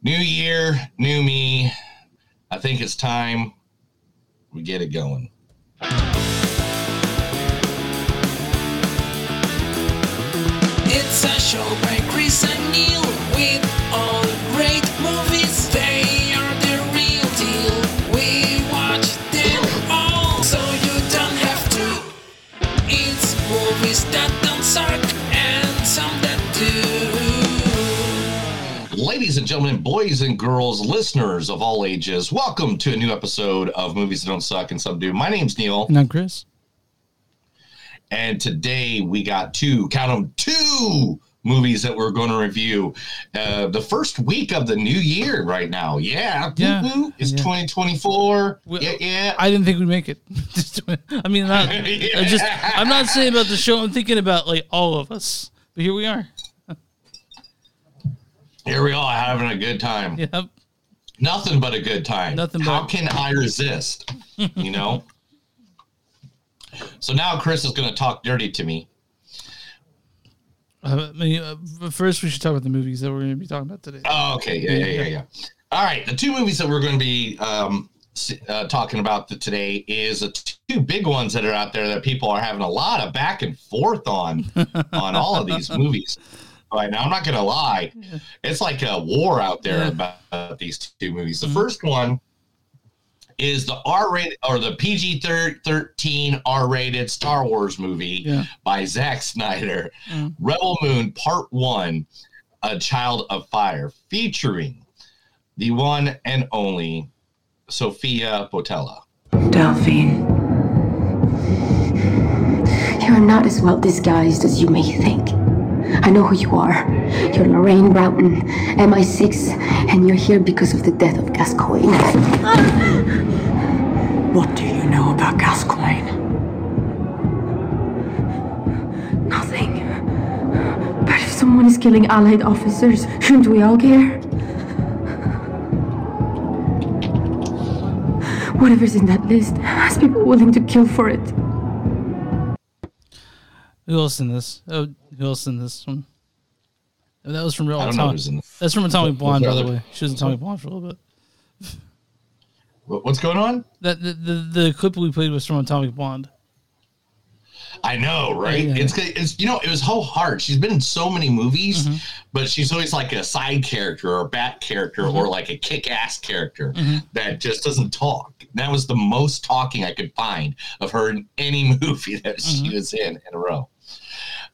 New year, new me. I think it's time we get it going. It's a show by Chris and Neil with all Ladies and gentlemen, boys and girls, listeners of all ages, welcome to a new episode of Movies That Don't Suck and Some Do. My name's Neil, And I'm Chris. and today we got two, count them, two movies that we're going to review. Uh, the first week of the new year right now. Yeah. Yeah. It's Yeah. 2024. We- yeah, yeah. I didn't think we'd make it. I mean, not, I just I'm not saying about the show. I'm thinking about like all of us. But here we are. Here we are having a good time. Yep. Nothing but a good time. Nothing How but- can I resist? You know? so now Chris is going to talk dirty to me. Uh, I mean, uh, first we should talk about the movies that we're going to be talking about today. Oh, okay. Yeah, yeah, yeah, yeah. All right. The two movies that we're going to be um, uh, talking about th- today is the two big ones that are out there that people are having a lot of back and forth on on all of these movies. Right now, I'm not going to lie. It's like a war out there Yeah. about, about these two movies. The Mhm. first one is the R rated or the PG 13 R rated Star Wars movie Yeah. by Zack Snyder, Mm. Rebel Moon Part One, A Child of Fire, featuring the one and only Sofia Boutella. Delphine. You are not as well disguised as you may think. I know who you are. You're Lorraine Broughton, MI6, and you're here because of the death of Gascoigne. what do you know about Gascoigne? Nothing. But if someone is killing Allied officers, shouldn't we all care? Whatever's in that list has people willing to kill for it. Who else in this? Oh, who else in this one? Oh, that was from Real I don't know Atomic. who's in That's from Atomic What- Blonde, by the other- way. She was Atomic Blonde for a little bit. what- what's going on. That the, the the clip we played was from Atomic Blonde. I know, right? Yeah. It's it's you know it was so hard. She's been in so many movies, Mm-hmm. but she's always like a side character or a back character Mm-hmm. or like a kick-ass character that just doesn't talk. That was the most talking I could find of her in any movie that she was in in a row.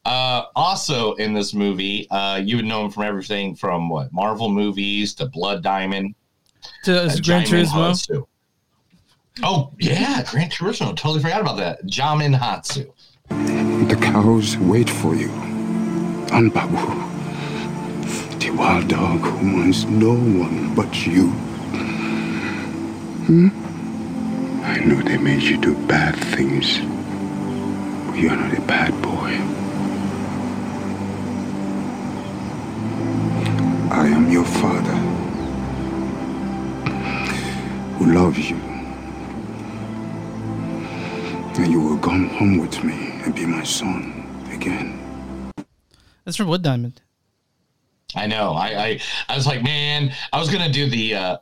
Uh, also in this movie, uh, you would know him from everything from what Marvel movies to Blood Diamond, To uh, Gran Turismo. Hounsou. Oh yeah, Gran Turismo. Totally forgot about that. Djimon Hounsou. The cows wait for you. On Babu. The wild dog who wants no one but you. Hmm? I know they made you do bad things. But you're not a bad boy. I am your father. Who loves you. And you will come home with me and be my son again. That's from Blood Diamond. I know. I, I I was like, man, I was gonna do the uh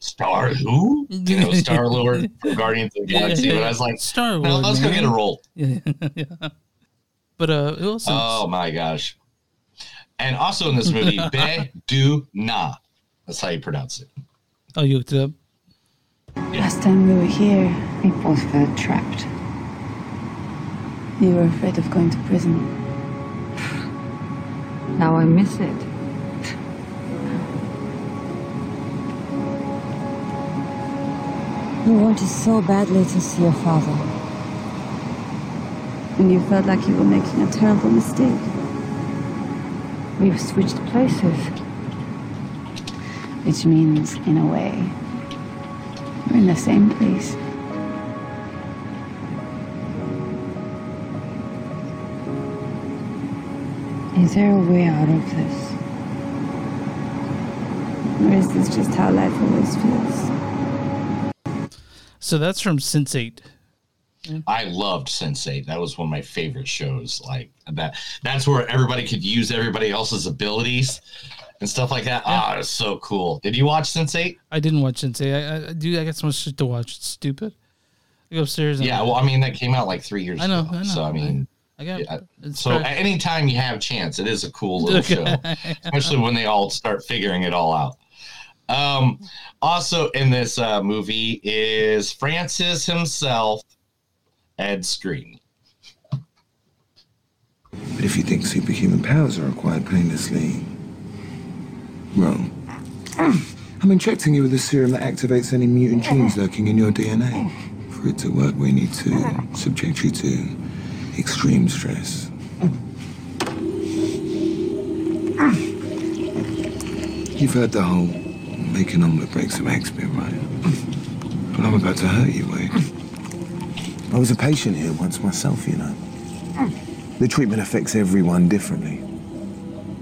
Star who? You know, Star Lord from Guardians of the Yeah, Galaxy. yeah, But I was like, Star no, Wars. let's go get a roll. Yeah, yeah. But uh, who else? Oh my gosh. And also in this movie, Be Du Na. That's how you pronounce it. oh, you looked it up. Last time we were here, we both felt trapped. You were afraid of going to prison. Now I miss it. You wanted so badly to see your father. And you felt like you were making a terrible mistake. We've switched places. Which means, in a way, we're in the same place. Is there a way out of this? Or is this just how life always feels? So that's from Sense8. I loved Sense8. That was one of my favorite shows. Like that. That's where everybody could use everybody else's abilities. and stuff like that. Ah, it's so cool. Did you watch Sense8? I didn't watch Sense8. I, I, do. I got so much shit to watch. It's stupid. I go upstairs. Yeah, well, I mean that came out like three years I know, ago. I know. So I mean, I got. yeah. So fresh. anytime you have a chance, it is a cool little show, especially when they all start figuring it all out. Um, also in this uh, movie is Francis himself, Ed Skrein. But if you think superhuman powers are acquired painlessly, wrong. I'm injecting you with a serum that activates any mutant genes lurking in your DNA. For it to work, we need to subject you to extreme stress. You've heard the whole make an omelette break some eggs bit, right? But I'm about to hurt you, Wade. I was a patient here once myself, you know. The treatment affects everyone differently.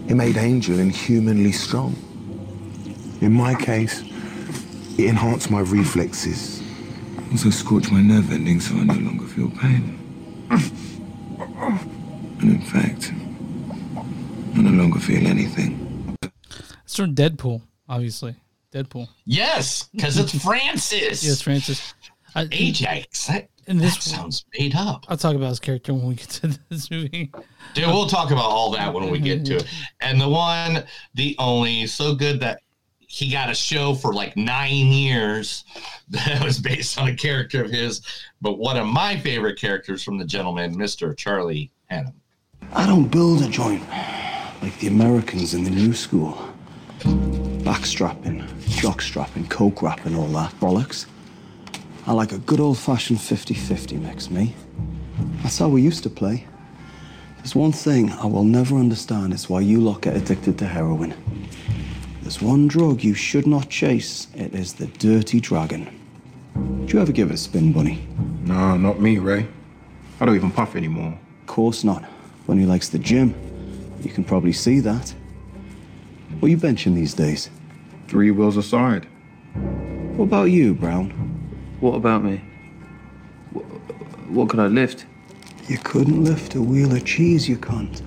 It made Angel inhumanly strong. In my case, it enhanced my reflexes. Also scorched my nerve endings so I no longer feel pain. And in fact, I no longer feel anything. It's from Deadpool, obviously. Deadpool. Yes, because it's Francis. Yes, Francis. I, Ajax. That, And that this- sounds made up. I'll talk about his character when we get to this movie. Dude, we'll talk about all that when we get to it. And the one, the only, so good that he got a show for like nine years that was based on a character of his. But one of my favorite characters from The Gentleman, Mr. Charlie Hunnam. I don't build a joint like the Americans in the new school. Backstrapping, jockstrapping, coke wrapping, all that bollocks. I like a good old fashioned 50 50 mix, me. That's how we used to play. There's one thing I will never understand it's why you lot get addicted to heroin. There's one drug you should not chase, it is the dirty dragon. Did you ever give it a spin, Bunny? No, not me, Ray. I don't even puff anymore. Of course not. Bunny likes the gym. You can probably see that. What are you benching these days? Three wheels aside. What about you, Brown? What about me? Wh- What could I lift? You couldn't lift a wheel of cheese, you cunt.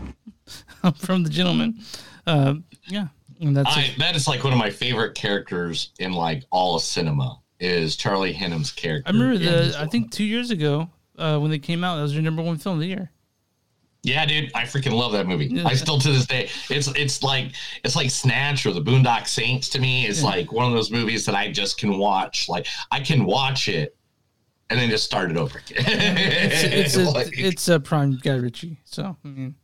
from the gentleman. Uh, yeah, and that's I, that is like one of my favorite characters in like all of cinema is Charlie Hunnam's character. I remember in the. I think two years ago uh, when they came out, that was your number one film of the year. Yeah, dude, I freaking love that movie. Yeah. I still to this day, it's it's like it's like Snatch or The Boondock Saints to me. It's Yeah. like one of those movies that I just can watch. Like I can watch it and then just start it over again. It's it's a, Like, it's a prime Guy Ritchie. So I mean,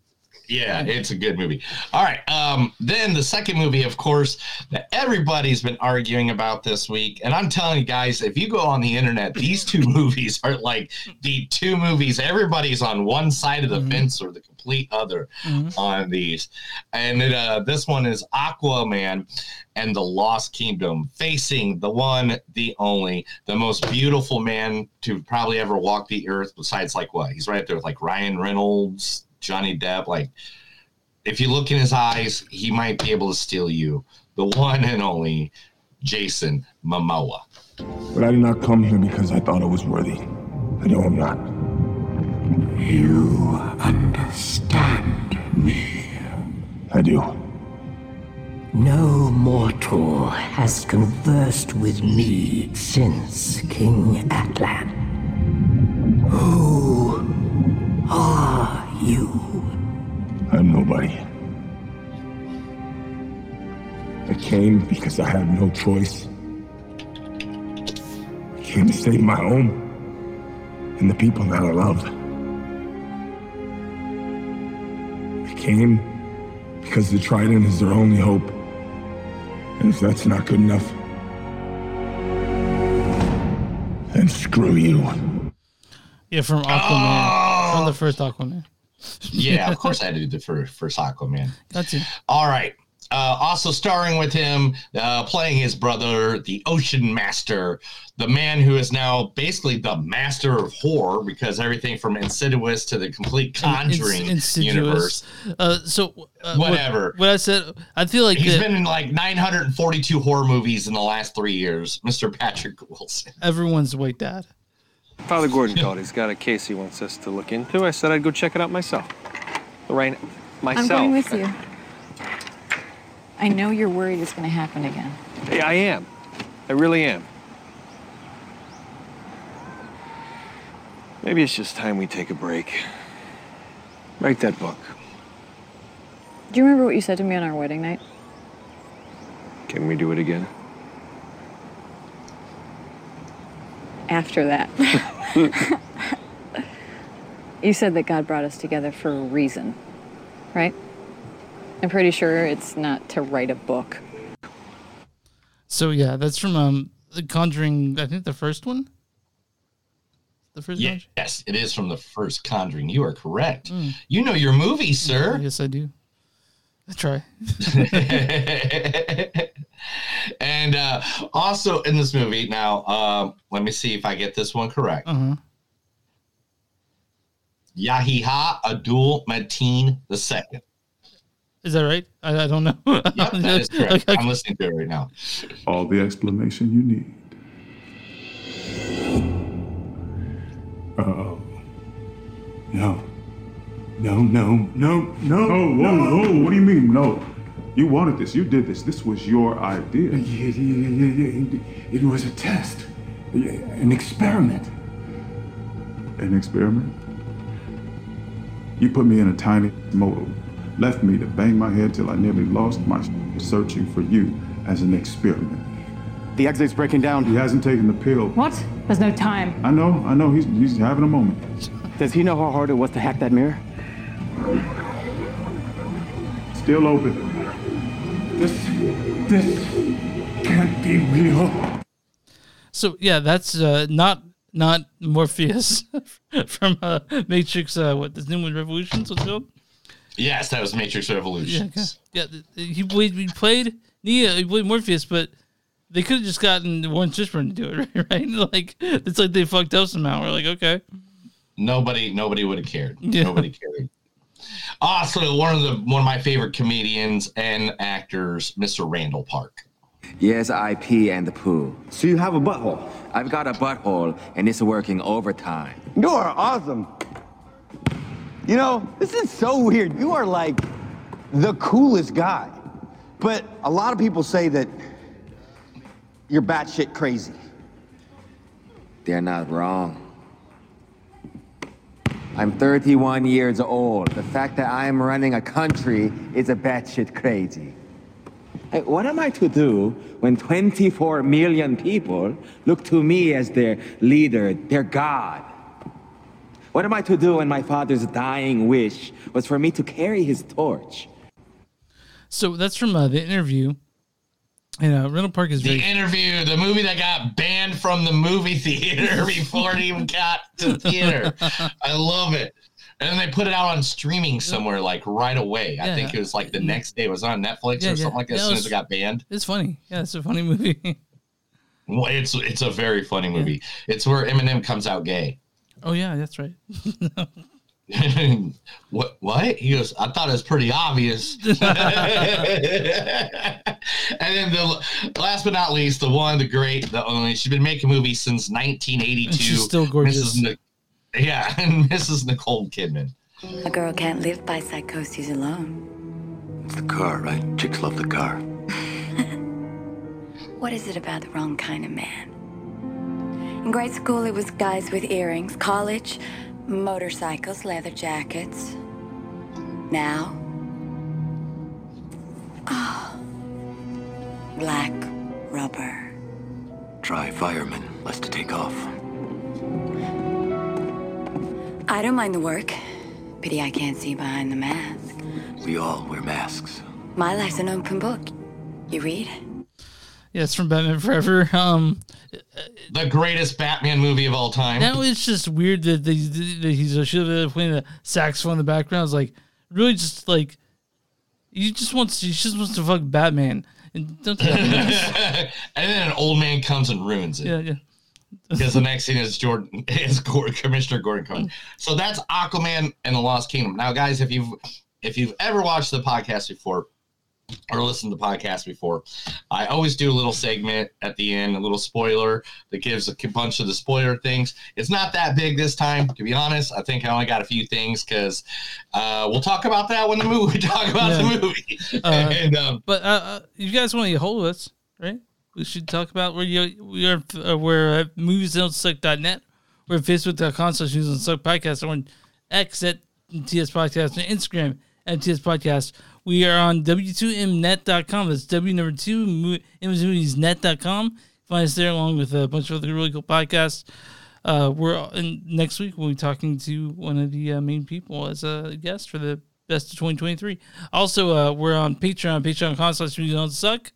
yeah, it's a good movie. All right. Um, then the second movie, of course, that everybody's been arguing about this week. And I'm telling you guys, if you go on the internet, these two movies are like the two movies. Everybody's on one side of the fence or the complete other on these. And it, uh, this one is Aquaman and the Lost Kingdom, facing the one, the only, the most beautiful man to probably ever walk the earth, besides like what? He's right up there with like Ryan Reynolds, Johnny Depp. Like, if you look in his eyes, he might be able to steal you. The one and only Jason Momoa. But I did not come here because I thought I was worthy. I know I'm not. You understand me. I do. No mortal has conversed with me since King Atlan. Who are you? I'm nobody. I came because I had no choice. I came to save my home and the people that I loved. I came because the Trident is their only hope. And if that's not good enough, then screw you. yeah, from Aquaman, from the first Aquaman. Yeah, of course I had to do the first, first Aquaman. That's it. All right. Uh, also starring with him, uh, playing his brother, the Ocean Master, the man who is now basically the master of horror because everything from Insidious to the complete Conjuring universe. Uh, so uh, what- Whatever. What, I said, I feel like He's that been in like 942 horror movies in the last three years. Mr. Patrick Wilson. everyone's white dad. Father Gordon called. He's got a case he wants us to look into. I said I'd go check it out myself. Lorraine, myself. I'm going with you. I know you're worried it's going to happen again. Hey, I am. I really am. Maybe it's just time we take a break. Write that book. Do you remember what you said to me on our wedding night? Can we do it again? After that. you said that God brought us together for a reason, right? I'm pretty sure it's not to write a book. So yeah, that's from um The Conjuring. I think the first one. The first Yeah, yes, it is from the first Conjuring. You are correct. Mm. You know your movie, sir. Yes, I do. I try. and uh, also in this movie, now um, let me see if I get this one correct. Uh-huh. Yahya Abdul Mateen the second. Is that right? I, I don't know. Yep, that is correct. Okay. I'm listening to it right now. All the explanation you need. Uh-oh. No. No, no, no, no. Oh, whoa, whoa. What do you mean, no? You wanted this. You did this. This was your idea. Yeah, yeah, yeah, yeah, yeah. It, it was a test, an experiment. An experiment? You put me in a tiny motor, left me to bang my head till I nearly lost my searching for you as an experiment. The exit's breaking down. He hasn't taken the pill. What? There's no time. I know, I know. He's, he's having a moment. Does he know how hard it was to hack that mirror? Still open. This, this can't be real. So yeah, that's uh, not not Morpheus from uh, Matrix. Uh, what the new one, Revolutions? What's it called? Yes, that was Matrix Yeah, Revolutions. okay. yeah. th- He played. He played Neo. He played Morpheus, but they could have just gotten Warren Fishburne to do it, right? Like it's like they fucked up somehow. We're like, okay, Nobody, nobody would have cared. Yeah. Nobody cared. Also, one of the one of my favorite comedians and actors, Mr. Randall Park. Yes, I pee and poo. So you have a butthole? I've got a butthole, and it's working overtime. You are awesome. You know, this is so weird. You are like the coolest guy. But a lot of people say that you're batshit crazy. They're not wrong. I'm 31 years old. The fact that I'm running a country is a batshit crazy. Hey, what am I to do when 24 million people look to me as their leader, their God? What am I to do when my father's dying wish was for me to carry his torch? so that's from uh, the interview. And uh, know, Randall Park is The very interview, the movie that got banned from the movie theater before it even got to theater. I love it. And then they put it out on streaming somewhere like right away. I think it was like the next day. It was on Netflix Yeah, or yeah. something like that. Yeah, as soon as it got banned. It's funny. Yeah, it's a funny movie. Well, it's it's a very funny movie. It's where Eminem comes out gay. oh yeah, that's right. what? What? He goes. I thought it was pretty obvious. and then the last but not least, the one, the great, the only. She's been making movies since 1982. And she's still gorgeous. Mrs. Nic- yeah, and Mrs. Nicole Kidman. A girl can't live by psychoses alone. It's the car, right? Chicks love the car. What is it about the wrong kind of man? In grade school, it was guys with earrings. College, motorcycles, leather jackets. Now, oh, black rubber. Try fireman. Less to take off. I don't mind the work. Pity I can't see behind the mask. We all wear masks. My life's an open book. You read? Yeah, it's from Batman Forever. Um, The greatest Batman movie of all time. now it's just weird that, they, that he's a should have playing the saxophone in the background. It's like really just like he just wants he just wants to fuck Batman. And don't do that. and then an old man comes and ruins it. yeah, yeah. because the next scene is Jordan is Gordon, Commissioner Gordon Cone. So that's Aquaman and the Lost Kingdom. Now, guys, if you've if you've ever watched the podcast before, or listened to the podcast before, I always do a little segment at the end, a little spoiler that gives a bunch of the spoiler things. It's not that big this time, to be honest. I think I only got a few things because uh, we'll talk about that when the movie we talk about Yeah. the movie. Uh, and um, But uh, uh, you guys want to get hold of us, right? We should talk about where you we are. Uh, we're at moviesdon'tsuck.net. We're at facebook.com slash movies don't suck podcast. We're on X at TS Podcast and Instagram at TS Podcast. We are on W2Mnet.com. That's W number two, mo- imagimoviesnet.com. Find us there along with a bunch of other really cool podcasts. Uh, we're and next week we'll be talking to one of the uh, main people as a guest for the best of 2023. Also, uh, we're on Patreon, patreon.com slash movies don't suck.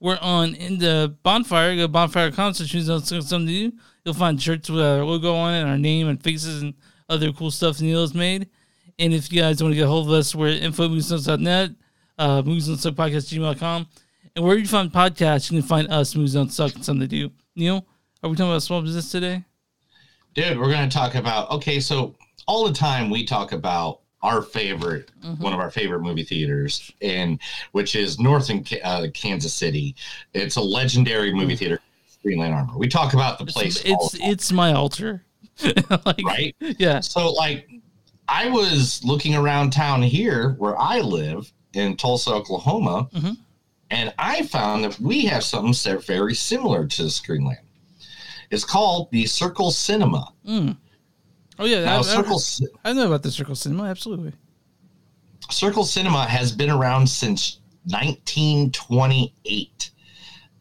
We're on in the bonfire. Go bonfire.com slash movies don't suck something do. You'll find shirts with our logo on it our name and faces and other cool stuff Neil has made. And if you guys want to get a hold of us, we're at info.moviesdon'tsuck.net, uh, movies don't suck podcast gmail.com. And where you find podcasts, you can find us, Movies Don't Suck, and something to do. Neil, are we talking about small business today? dude, we're going to talk about okay. So all the time we talk about our favorite, one of our favorite movie theaters, in which is North in uh, Kansas City. It's a legendary movie theater, Screenland Armour. We talk about the place. all It's it's my altar. like, right? Yeah. So like I was looking around town here where I live in Tulsa, Oklahoma, Mm-hmm. and I found that we have something so very similar to Screenland. It's called the Circle Cinema. Mm. Oh yeah, Now, I, Circle I, I know about the Circle Cinema. Absolutely. Circle Cinema has been around since 1928,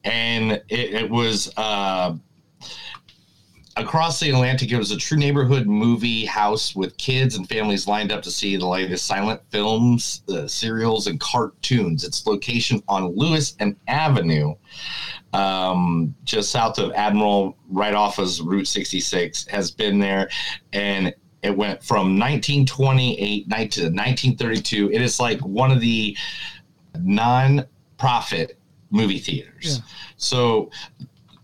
and it, it was uh, across the Atlantic. It was a true neighborhood movie house with kids and families lined up to see the latest silent films, uh, serials, and cartoons. Its location on Lewis and Avenue, um, just south of Admiral, right off of Route 66, has been there, and it went from 1928 to 1932. It is like one of the non-profit movie theaters. So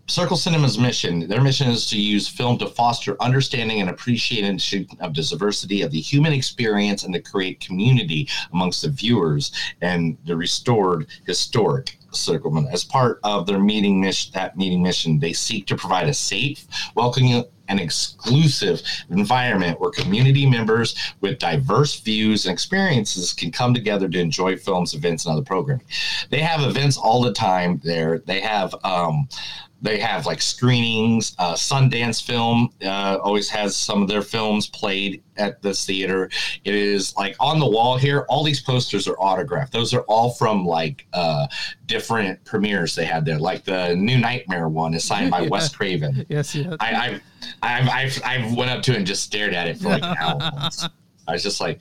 Circle Cinema's mission, their mission is to use film to foster understanding and appreciation of the diversity of the human experience and to create community amongst the viewers and the restored historic Circle. As part of their meeting mission, that meeting mission, they seek to provide a safe, welcoming, and exclusive environment where community members with diverse views and experiences can come together to enjoy films, events, and other programming. They have events all the time there. They have um, they have like screenings. Uh, Sundance Film uh, always has some of their films played at this theater. It is like on the wall here. All these posters are autographed. Those are all from like uh, different premieres they had there. Like the new Nightmare one is signed by Yeah. Wes Craven. Yes, yes. I, I've, I've, I've, I've went up to it and just stared at it for like an hour. I was just like,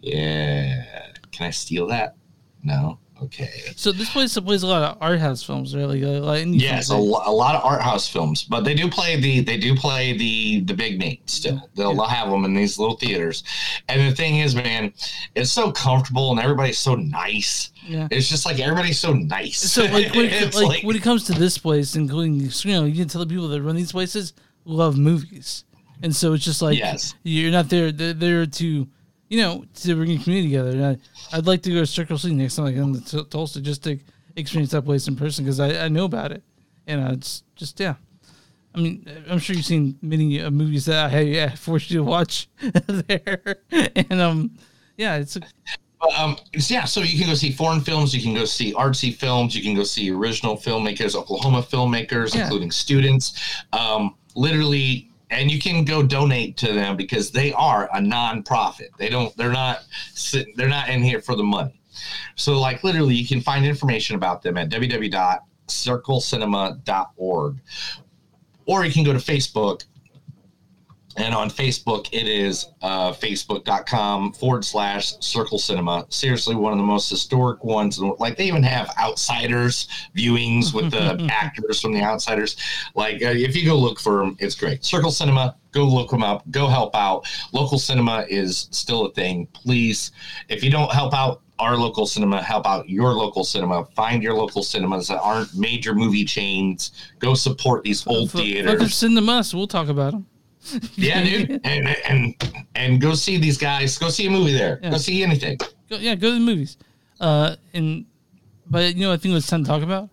yeah, can I steal that? No. Okay. So this place plays a lot of art house films, really. Like a lot of indie Yes, eh? a, films, lo- a lot of art house films, but they do play the they do play the the big names still. They'll, they'll have them in these little theaters, and the thing is, man, it's so comfortable and everybody's so nice. Yeah. It's just like everybody's so nice. So like when, it, It's like, when it comes to this place, including you know, you can tell the people that run these places love movies, and so it's just like Yes. you're not there. They're there to you know to bring a community together. I, I'd like to go to Circle C next time I come to Tulsa just to experience that place in person because I, I know about it, and uh, it's just yeah. I mean, I'm sure you've seen many uh, movies that I yeah, forced you to watch there, and um, yeah, it's a, Um, yeah, so you can go see foreign films, you can go see artsy films, you can go see original filmmakers, Oklahoma filmmakers, Yeah. including students. Um, literally, and you can go donate to them because they are a nonprofit. They don't, they're not, sit- they're not in here for the money. So, like, literally, you can find information about them at www.circlecinema.org, or you can go to Facebook and on Facebook, it is uh, facebook.com forward slash circle cinema. Seriously, one of the most historic ones. Like, they even have outsiders viewings with the actors from the outsiders. Like, uh, if you go look for them, it's great. Circle Cinema, go look them up, go help out. Local cinema is still a thing. Please, if you don't help out, our local cinema, help out your local cinema. Find your local cinemas that aren't major movie chains. Go support these old fuck- theaters fucking send them us. We'll talk about them. yeah, dude, and and and go see these guys. Go see a movie there. Yeah. Go see anything. Go, yeah, go to the movies. Uh, and But you know, I think it's time to talk about.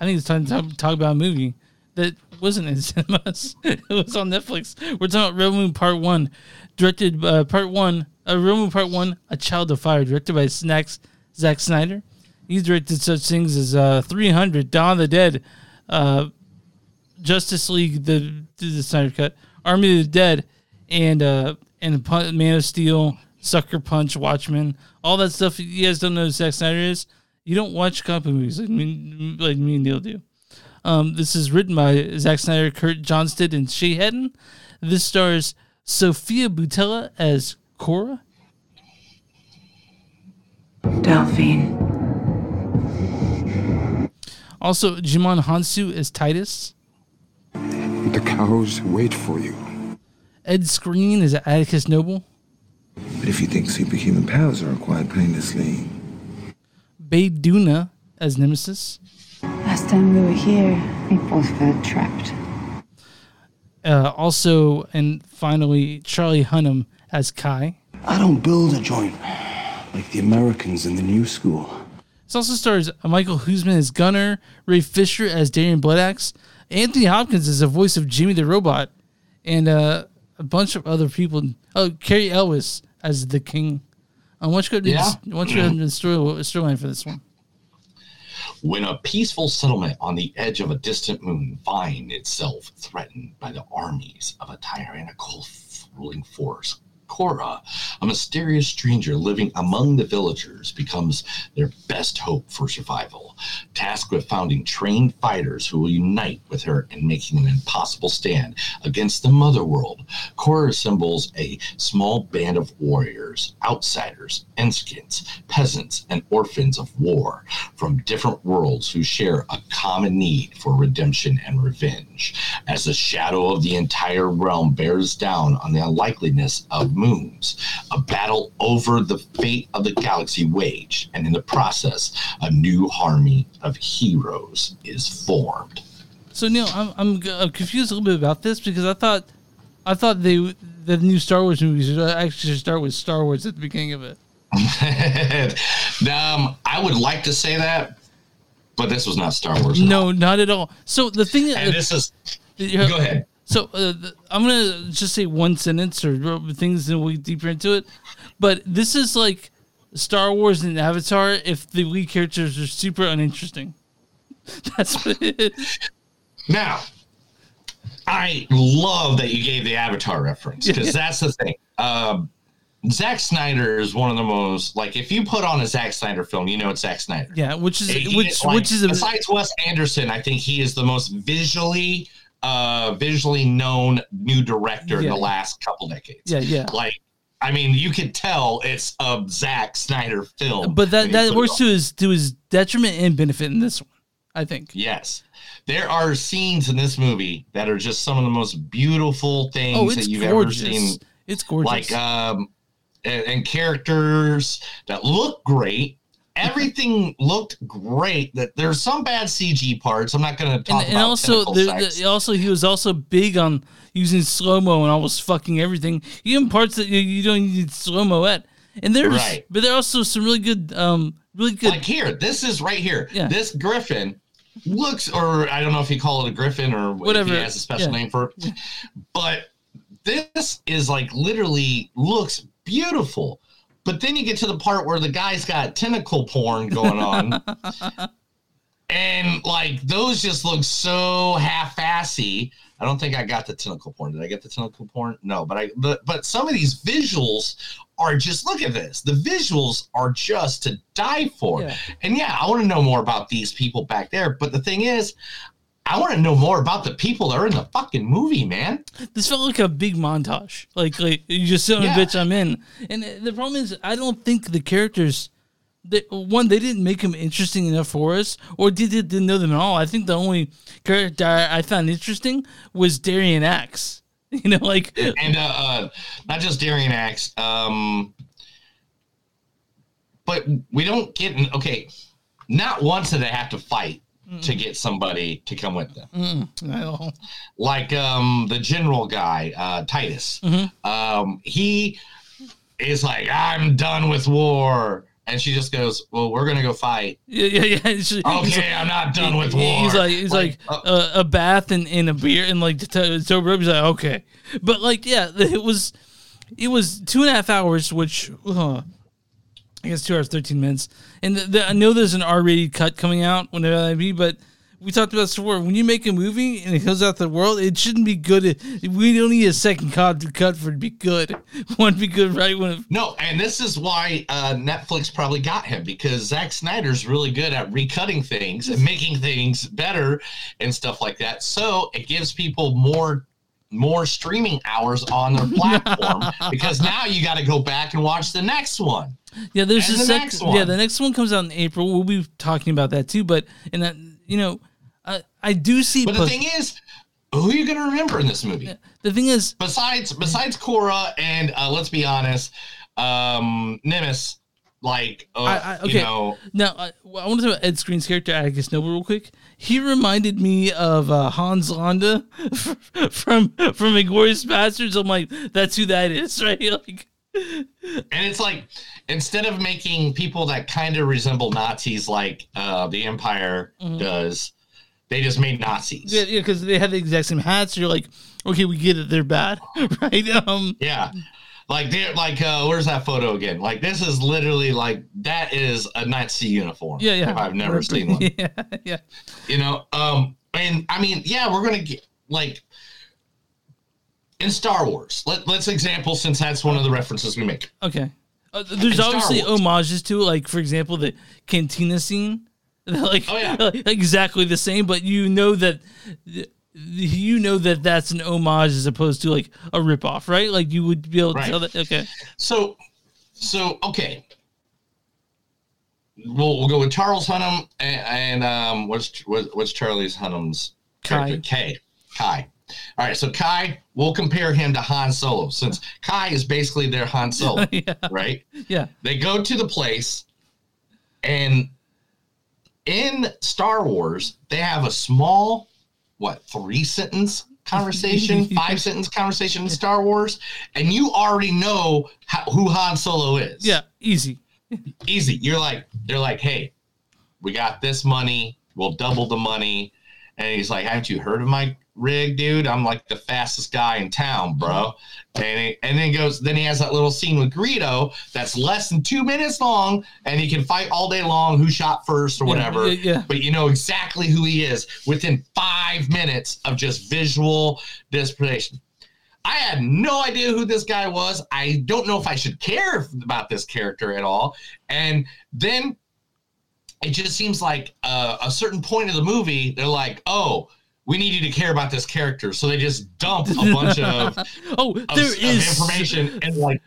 I think it's time to talk, talk about a movie that wasn't in cinemas. it was on Netflix. We're talking about Rebel Moon Part One, directed uh, Part One, uh, Rebel Moon Part One, A Child of Fire, directed by Snacks Zack Snyder. He's directed such things as uh, 300, Dawn of the Dead, uh, Justice League, the the Snyder Cut, Army of the Dead, and uh, and Man of Steel, Sucker Punch, Watchmen, all that stuff. You guys don't know who Zack Snyder is. You don't watch comic movies like me, like me and Neil do. Um, this is written by Zack Snyder, Kurt Johnstad, and Shay Hatten. This stars Sofia Boutella as Cora. Delphine. Also, Djimon Hounsou as Titus. The cows wait for you. Ed Skrein as Atticus Noble. But if you think superhuman powers are acquired painlessly, Bae Doona as Nemesis. Last time we were here, we both felt trapped. Uh, also, and finally, Charlie Hunnam as Kai. I don't build a joint like the Americans in the new school. This also stars Michiel Huisman as Gunner, Ray Fisher as Darian Bloodaxe, Anthony Hopkins is the voice of Jimmy the Robot, and uh, a bunch of other people. Oh, Cary Elwes as the King. Um, what's good? Yeah. What's good the story storyline for this one? When a peaceful settlement on the edge of a distant moon finds itself threatened by the armies of a tyrannical ruling force, Cora, a mysterious stranger living among the villagers, becomes their best hope for survival. Tasked with founding trained fighters who will unite with her in making an impossible stand against the mother world, Cora assembles a small band of warriors, outsiders, enskins, peasants, and orphans of war from different worlds who share a common need for redemption and revenge. As the shadow of the entire realm bears down on the unlikeliness of moons, a battle over the fate of the galaxy waged, and in the process, a new army of heroes is formed. So Neil, I'm, I'm I'm confused a little bit about this because I thought I thought they the new Star Wars movies should actually start with Star Wars at the beginning of it. um, I would like to say that, but this was not Star Wars. No, not at all. So the thing And this is go ahead. So uh, I'm gonna just say one sentence or things, and we'll get deeper into it. But this is like Star Wars and Avatar if the lead characters are super uninteresting. That's what it is. Now, I love that you gave the Avatar reference because Yeah. that's the thing. Um, Zack Snyder is one of the most like if you put on a Zack Snyder film, you know it's Zack Snyder. Yeah, which is He- which like, which is a, besides Wes Anderson, I think he is the most visually uh visually known new director in the last couple decades. Yeah, yeah. Like I mean, you can tell it's a Zack Snyder film. but that that works to his to his detriment and benefit in this one. I think. Yes. There are scenes in this movie that are just some of the most beautiful things Oh, that you've gorgeous. ever seen. It's gorgeous. Like um and, and characters that look great. Everything looked great. That there's some bad CG parts. I'm not going to talk and, and about also, the, the, also he was also big on using slow mo and almost fucking everything, even parts that you, you don't need slow mo at. And there's, Right. but there are also some really good, um, really good. like here, this is right here. Yeah. This griffin looks, or I don't know if you call it a griffin or Whatever. if he has a special Yeah. name for it, but this is like literally looks beautiful. But then you get to the part where the guy's got tentacle porn going on. and like those just look so half-assy. I don't think I got the tentacle porn. Did I get the tentacle porn? No, but I but but some of these visuals are just look at this. The visuals are just to die for. Yeah. And yeah, I want to know more about these people back there. But the thing is, I want to know more about the people that are in the fucking movie, man. This felt like a big montage. Like, like you just sit on Yeah. bitch, I'm in. And the problem is, I don't think the characters. They, one, they didn't make them interesting enough for us, or did they didn't know them at all. I think the only character I found interesting was Darian Axe. You know, like and uh, uh not just Darian Axe, um but we don't get okay, not once did they have to fight to get somebody to come with them. mm. Like um the general guy, uh Titus. Mhm. Um he is like, I'm done with war. And she just goes, "Well, we're gonna go fight." Yeah, yeah, yeah. Just- Okay, like- I'm not done with he- He's war. like, he's like, Like, uh, a bath and, and a beer and like sober up. He's like, okay, but like, yeah, it was, it was two and a half hours, which uh, I guess two hours thirteen minutes. And the, the, I know there's an R-rated cut coming out whenever that be, but we talked about this before. When you make a movie and it goes out to the world, it shouldn't be good. We don't need a second cut to cut for it to be good. Want to be good right when it No, and this is why uh, Netflix probably got him because Zack Snyder's really good at recutting things and making things better and stuff like that. So it gives people more more streaming hours on their platform because now you got to go back and watch the next one. Yeah, there's And a the sec- next one. Yeah, the next one comes out in April. We'll be talking about that too. But and that you know, I I do see. But the thing is, who are you going to remember in this movie? the thing is, besides besides Cora and uh, let's be honest, um, Nimitz, like uh, I, I, okay. you know, now I, I want to talk about Ed Skrein's character Atticus Noble real quick. He reminded me of uh, Hans Landa from from Inglorious Bastards. I'm like, that's who that is, right? Like, and it's like instead of making people that kind of resemble Nazis like uh, the Empire Mhm. does, they just made Nazis. yeah, yeah, because they have the exact same hats. You're like, okay, we get it. They're bad, right? Um, Yeah. Like they're like uh where's that photo again? Like this is literally like that is a Nazi uniform. yeah, yeah. If I've never seen one. Yeah, yeah. you know um and i mean yeah we're gonna get like in star wars let, let's example since that's one of the references we make Okay. Uh, there's Star obviously homages to it, like for example the cantina scene, like Oh, yeah. like, exactly the same, but you know that you know that that's an homage as opposed to like a ripoff, right? Like you would be able to Right. tell that. Okay. so so okay we'll, we'll go with charles hunnam and, and um what's what's what's charlie's hunnam's character kai kai all right so kai we'll compare him to han solo since kai is basically their han solo right Yeah. They go to the place, and in Star Wars, they have a small, what, three sentence conversation, five sentence conversation in Star Wars, and you already know how, who Han Solo is. Yeah. Easy. Easy. You're like, they're like, hey, we got this money, we'll double the money. And he's like, haven't you heard of my rig, dude? I'm like the fastest guy in town, bro. And he, and then he goes, then he has that little scene with Greedo that's less than two minutes long, and he can fight all day long who shot first or whatever. yeah, yeah. But you know exactly who he is within five minutes of just visual dispretation. I had no idea who this guy was. I don't know if I should care about this character at all. And then it just seems like uh, a certain point of the movie, they're like, oh, we need you to care about this character. So they just dump a bunch of, oh, of, there of is- information and like,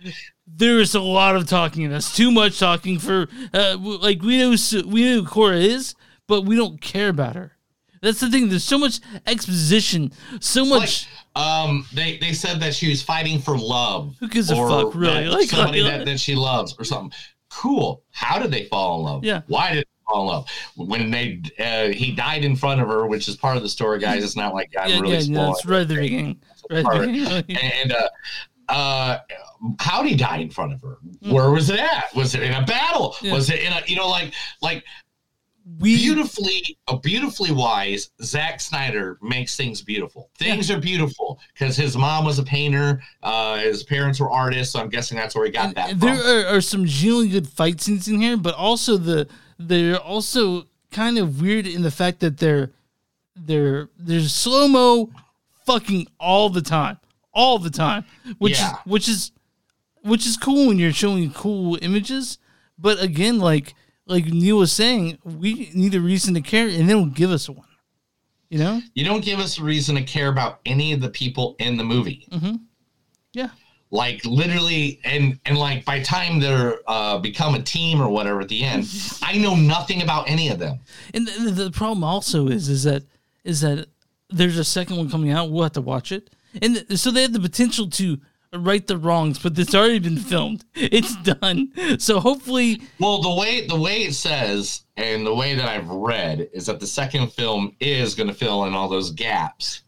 There is a lot of talking in this. Too much talking for uh, like we know we know who Cora is, but we don't care about her. That's the thing. There's so much exposition, so much. um, they, they said that she was fighting for love. Who gives a fuck, really? Like, somebody like- that, that she loves or something. Cool. How did they fall in love? Yeah. Why did in love? When they uh, he died in front of her, which is part of the story, guys. It's not like I'm yeah, really yeah, it's spoiling right at the beginning. Right at the part. beginning. and uh, uh, how did he die in front of her? Hmm. Where was it at? Was it in a battle? Yeah. Was it in a you know like like we beautifully uh, beautifully wise Zack Snyder makes things beautiful. Things are beautiful because his mom was a painter, uh, his parents were artists, so I'm guessing that's where he got that from. there are, are some genuinely good fight scenes in here, but also the they're also kind of weird in the fact that they're they're there's slow mo fucking all the time, all the time, which Yeah. is which is which is cool when you're showing cool images, but again, like like Neil was saying, we need a reason to care, and they don't give us one. You know? You don't give us a reason to care about any of the people in the movie. Mm-hmm. Yeah. Like literally and and like by time they're uh become a team or whatever at the end i know nothing about any of them And the, the problem also is is that is that there's a second one coming out. We'll have to watch it, and th- so they have the potential to right the wrongs, but it's already been filmed. It's done. So hopefully, well the way the way it says and the way that i've read is that the second film is going to fill in all those gaps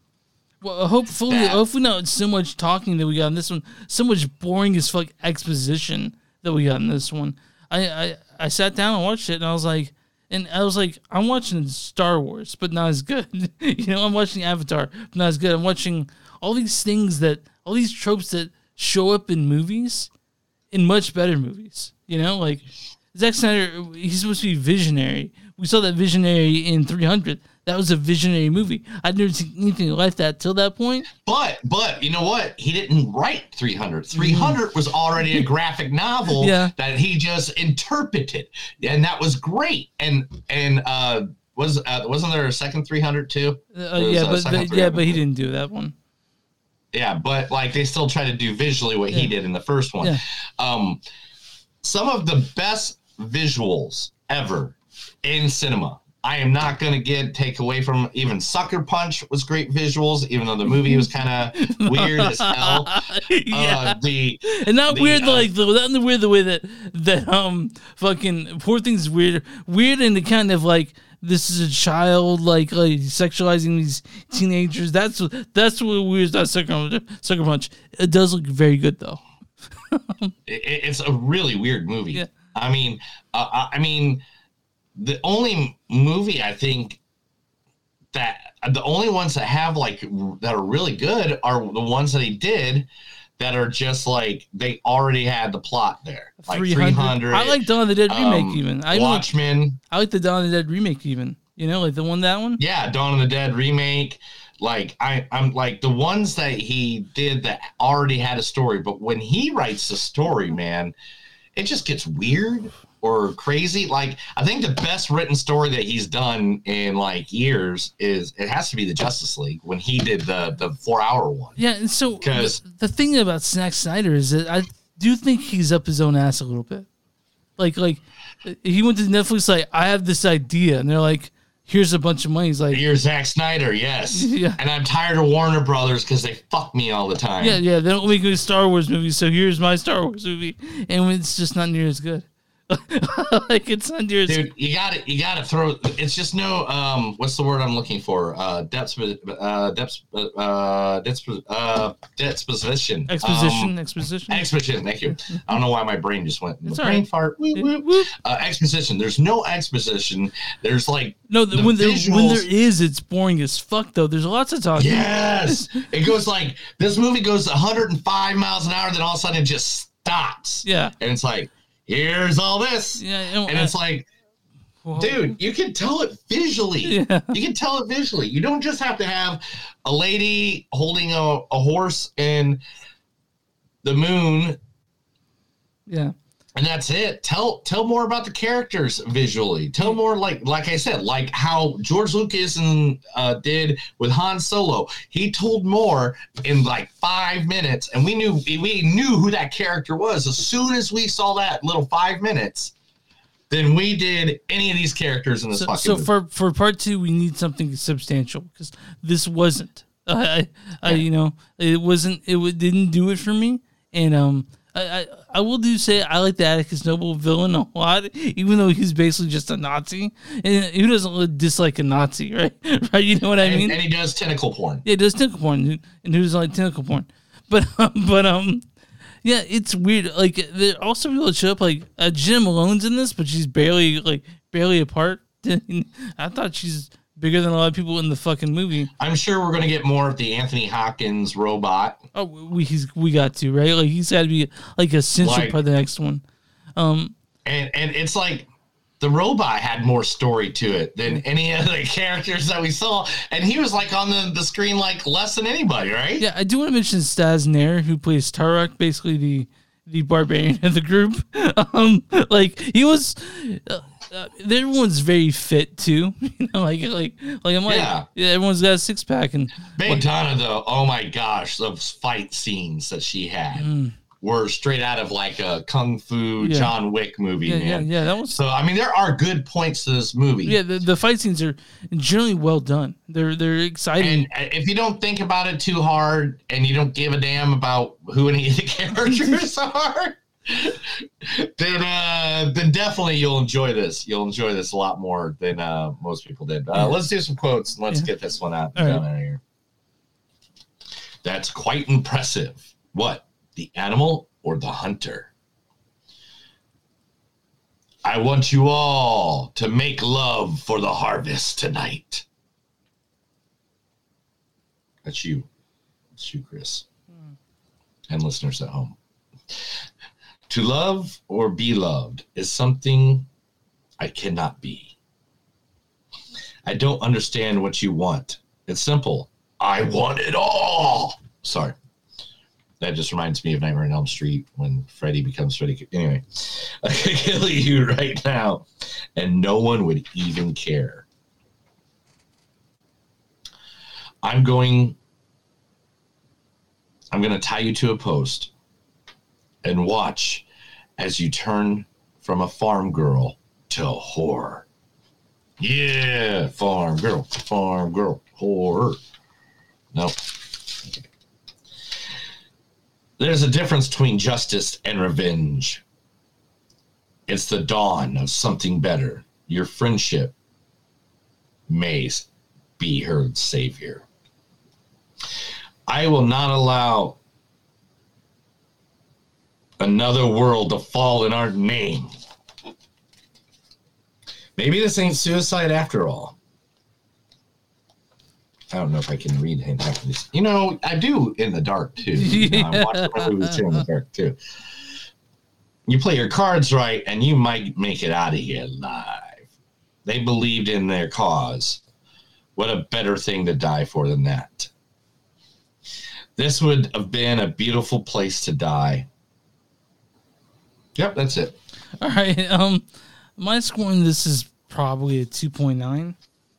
well, uh, hopefully, hopefully not so much talking that we got in this one, so much boring as fuck exposition that we got in this one. I, I I sat down and watched it, and I was like, and I was like, I'm watching Star Wars, but not as good. you know, I'm watching Avatar, but not as good. I'm watching all these things that all these tropes that show up in movies, in much better movies. You know, like Zack Snyder, he's supposed to be visionary. We saw that visionary in 300. That was a visionary movie. I'd never seen anything like that till that point. But but you know what? He didn't write 300. 300 was already a graphic novel Yeah. that he just interpreted, and that was great. And and uh, was uh, wasn't there a second 300 too? Uh, yeah, but, but yeah, but he didn't do that one. Yeah, but like they still try to do visually what he did in the first one. Yeah. Um, some of the best visuals ever in cinema. I am not going to get take away from even Sucker Punch was great visuals, even though the movie was kind of weird as hell. yeah. Uh, the and not the, weird uh, like the not the weird the way that that um fucking poor thing's weird weird in the kind of like this is a child like like sexualizing these teenagers that's what that's what weird about sucker, sucker punch it does look very good though it, it's a really weird movie. Yeah. I mean, uh, I I mean, the only movie I think that the only ones that have like that are really good are the ones that he did that are just like they already had the plot there, like 300. 300. I like Dawn of the Dead remake um, even I even like- Watchmen. I like the Dawn of the Dead remake even you know like the one that one Yeah, Dawn of the Dead remake. Like I, I'm like the ones that he did that already had a story, but when he writes the story, man, it just gets weird or crazy. Like I think the best written story that he's done in like years is it has to be the Justice League when he did the the four hour one. Yeah, and so the, 'Cause- the thing about Zack Snyder is that I do think he's up his own ass a little bit. Like, like he went to Netflix like, I have this idea, and they're like, here's a bunch of money. He's like, You're Zack Snyder, yes. Yeah. And I'm tired of Warner Brothers because they fuck me all the time. yeah, yeah, they don't make good Star Wars movies, so here's my Star Wars movie, and it's just not near as good. like it's near as dude you gotta you gotta throw it's just no um what's the word i'm looking for uh depth uh depth uh depth uh disposition exposition, um, exposition. exposition thank you i don't know why my brain just went It's brain right. fart whoop, whoop. Uh, exposition there's no exposition there's like no, the, the when there when there is, it's boring as fuck. Though there's lots of talking. Yes. it goes like this movie goes 105 miles an hour, then all of a sudden it just stops. Yeah. And it's like, here's all this. Yeah. And it's uh, like, dude, you can tell it visually. Yeah. You can tell it visually. You don't just have to have a lady holding a, a horse in the moon yeah. And that's it. Tell tell more about the characters visually. Tell more like like I said, like how George Lucas and uh, did with Han Solo. He told more in like five minutes, and we knew we knew who that character was as soon as we saw that little five minutes. Than we did any of these characters in this So, fucking so movie. for for part two, we need something substantial because this wasn't. I, I, you know, it wasn't. It w- didn't do it for me, and um, I, I, I will do say I like the Atticus Noble villain a lot, even though he's basically just a Nazi. And who doesn't dislike a Nazi, right? right? You know what I and, mean? and he does tentacle porn. Yeah, does tentacle porn, and who's like tentacle porn, but um, but um, yeah, it's weird. Like there also people that show up like uh, Jena Malone's in this, but she's barely like barely a part. I thought she's bigger than a lot of people in the fucking movie. I'm sure we're gonna get more of the Anthony Hopkins robot. Oh, we he's we got to right. Like he's got to be like essential Like- part of the next one. Um, and and it's like the robot had more story to it than any of the characters that we saw and he was like on the, the screen like less than anybody right Yeah, I do want to mention Staz Nair, who plays Tarak, basically the the barbarian of the group. Um, like he was, uh, uh, everyone's very fit too. You know, like like like I'm like, Yeah. yeah, everyone's got a six pack and Doona though oh my gosh those fight scenes that she had were straight out of like a kung fu Mm. Yeah. John Wick movie Yeah, yeah, man yeah, that was- so I mean there are good points to this movie yeah, the, the fight scenes are generally well done. They're they're exciting. and if you don't think about it too hard and you don't give a damn about who any of the characters are, then uh, then definitely you'll enjoy this. You'll enjoy this a lot more than uh, most people did. Uh, let's do some quotes. and Let's Yeah. get this one out All right. down out of here. That's quite impressive. What? The animal or the hunter? I want you all to make love for the harvest tonight. That's you. That's you, Chris. And listeners at home. To love or be loved is something I cannot be. I don't understand what you want. It's simple. I want it all. Sorry. That just reminds me of Nightmare on Elm Street when Freddy becomes Freddy. Anyway, I could kill you right now, and no one would even care. I'm going. I'm going to tie you to a post and watch as you turn from a farm girl to a whore. Yeah, farm girl, farm girl, whore. Nope. There's a difference between justice and revenge. It's the dawn of something better. Your friendship may be her savior. I will not allow another world to fall in our name. Maybe this ain't suicide after all. I don't know if I can read half of this. You know, I do in the dark too. You know, I watch my movies too in the dark too. You play your cards right, and you might make it out of here alive. They believed in their cause. What a better thing to die for than that. This would have been a beautiful place to die. Yep, that's it. All right. Um, my score in this is probably a two point nine.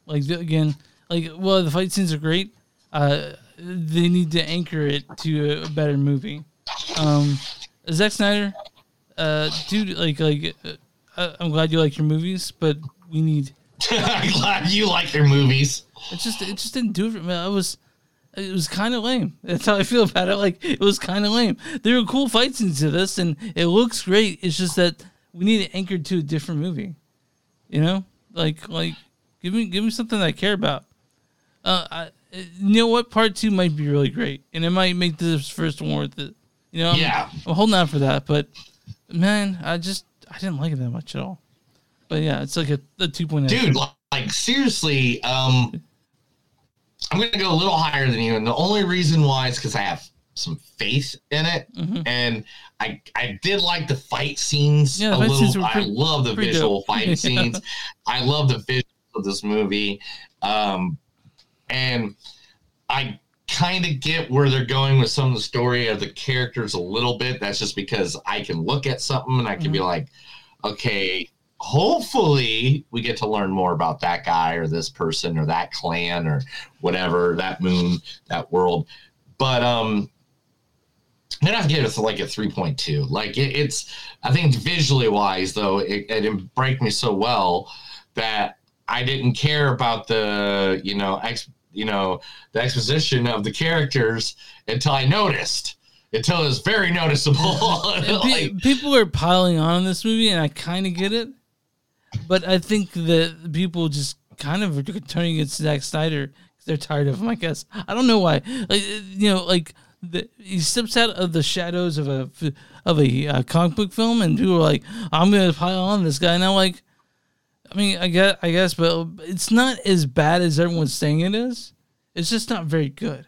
Like the- again, like well, the fight scenes are great. Uh, they need to anchor it to a better movie. Um, Zack Snyder, uh, dude, like like, uh, I'm glad you like your movies, but we need. I'm glad you like your movies. It just it just didn't do it for me. I was it was kind of lame. That's how I feel about it. Like it was kind of lame. There were cool fights into this, and it looks great. It's just that we need it anchored to a different movie. You know, like like give me give me something I care about. Uh, I, you know what? Part two might be really great, and it might make this first one worth it. You know, I'm, Yeah. I'm holding out for that. But man, I just I didn't like it that much at all. But yeah, it's like a, a two point Dude, li- like seriously, um I'm gonna go a little higher than you, and the only reason why is because I have some faith in it, Mm-hmm. and I I did like the fight scenes Yeah, a little. were pretty- I love the visual dope. fight Yeah. scenes. I love the visuals of this movie, um, and I kind of get where they're going with some of the story of the characters a little bit. That's just because I can look at something and I can be Mhm. like, okay, hopefully we get to learn more about that guy or this person or that clan or whatever, that moon, that world. But um then I'm gonna have to give it like a 3.2. Like it, it's I think visually wise though, it, it didn't break me so well that I didn't care about the, you know, ex you know, the exposition of the characters until I noticed. Until it was very noticeable. Like, people are piling on this movie, and I kind of get it. But I think that people just kind of are turning against Zack Snyder 'cause they're tired of him. I guess I don't know why. Like you know, like the, he steps out of the shadows of a of a uh, comic book film, and people are like, "I'm gonna pile on this guy." And I'm like, I mean, I guess, I guess, but it's not as bad as everyone's saying it is. It's just not very good.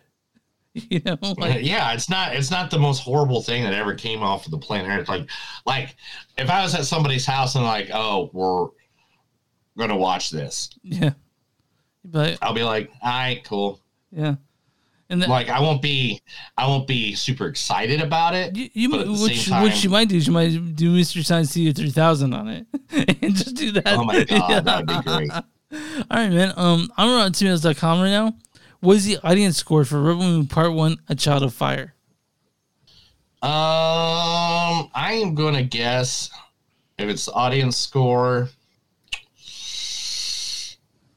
You know, like yeah, it's not it's not the most horrible thing that ever came off of the planet Earth. Like like if I was at somebody's house and like, oh, we're gonna watch this, yeah, but I'll be like, all right, cool. yeah, and the, Like I won't be I won't be super excited about it. You, but at what, you, what time- you might do is you might do Mystery Science Theater 3000 on it and just do that. Oh my God, that'd be great. All right, man. Um, I'm on RottenTomatoes.com right now. What is the audience score for Rebel Moon Part 1, A Child of Fire? Um, I am gonna guess if it's audience score.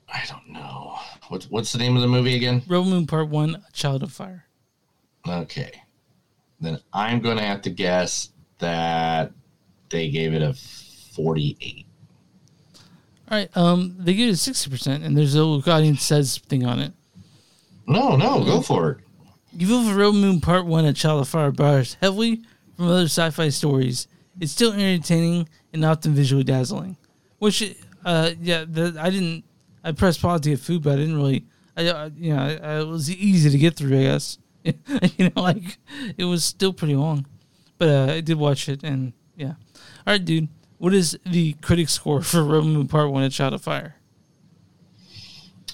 I don't know. What's what's the name of the movie again? Rebel Moon Part 1, A Child of Fire. Okay. Then I'm gonna have to guess that they gave it a 48. All right, um, they give it 60%, and there's a little audience says thing on it. No, no, go for it. You feel for Rebel Moon Part 1, A Child of Fire borrows heavily from other sci fi stories it's still entertaining and often visually dazzling. Which, uh, yeah, the, I didn't. I pressed pause to get food, but I didn't really. I, uh, you know, I, I, it was easy to get through. I guess. you know, like it was still pretty long, but uh, I did watch it, and yeah. All right, dude. What is the critic score for Moon Part One: A Child of Fire?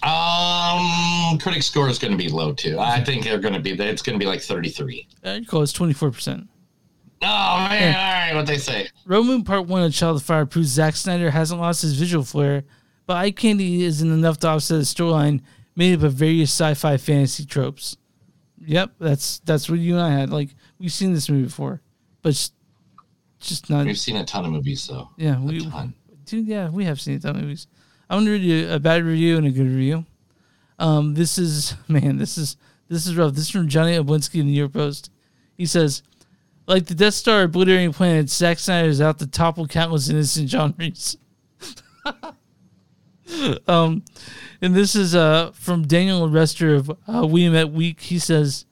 Um, critic score is going to be low too. I think they're going to be. It's going to be like thirty-three. Uh, you call it twenty four percent. Oh man! All right, what they say? Moon Part One: A Child of Fire proves Zack Snyder hasn't lost his visual flair, but eye candy isn't enough to offset a storyline made up of various sci-fi fantasy tropes. Yep, that's that's what you and I had. Like we've seen this movie before, but just, just not. We've seen a ton of movies, though. Yeah, we, dude. Yeah, we have seen a ton of movies. I'm gonna read you a bad review and a good review. Um, this is man, this is this is rough. This is from Johnny Oleksinski in the New York Post. He says, like the Death Star obliterating planets, Zack Snyder is out to topple countless innocent genres. um, and this is uh from Daniel Rester of uh, We Met Week. He says,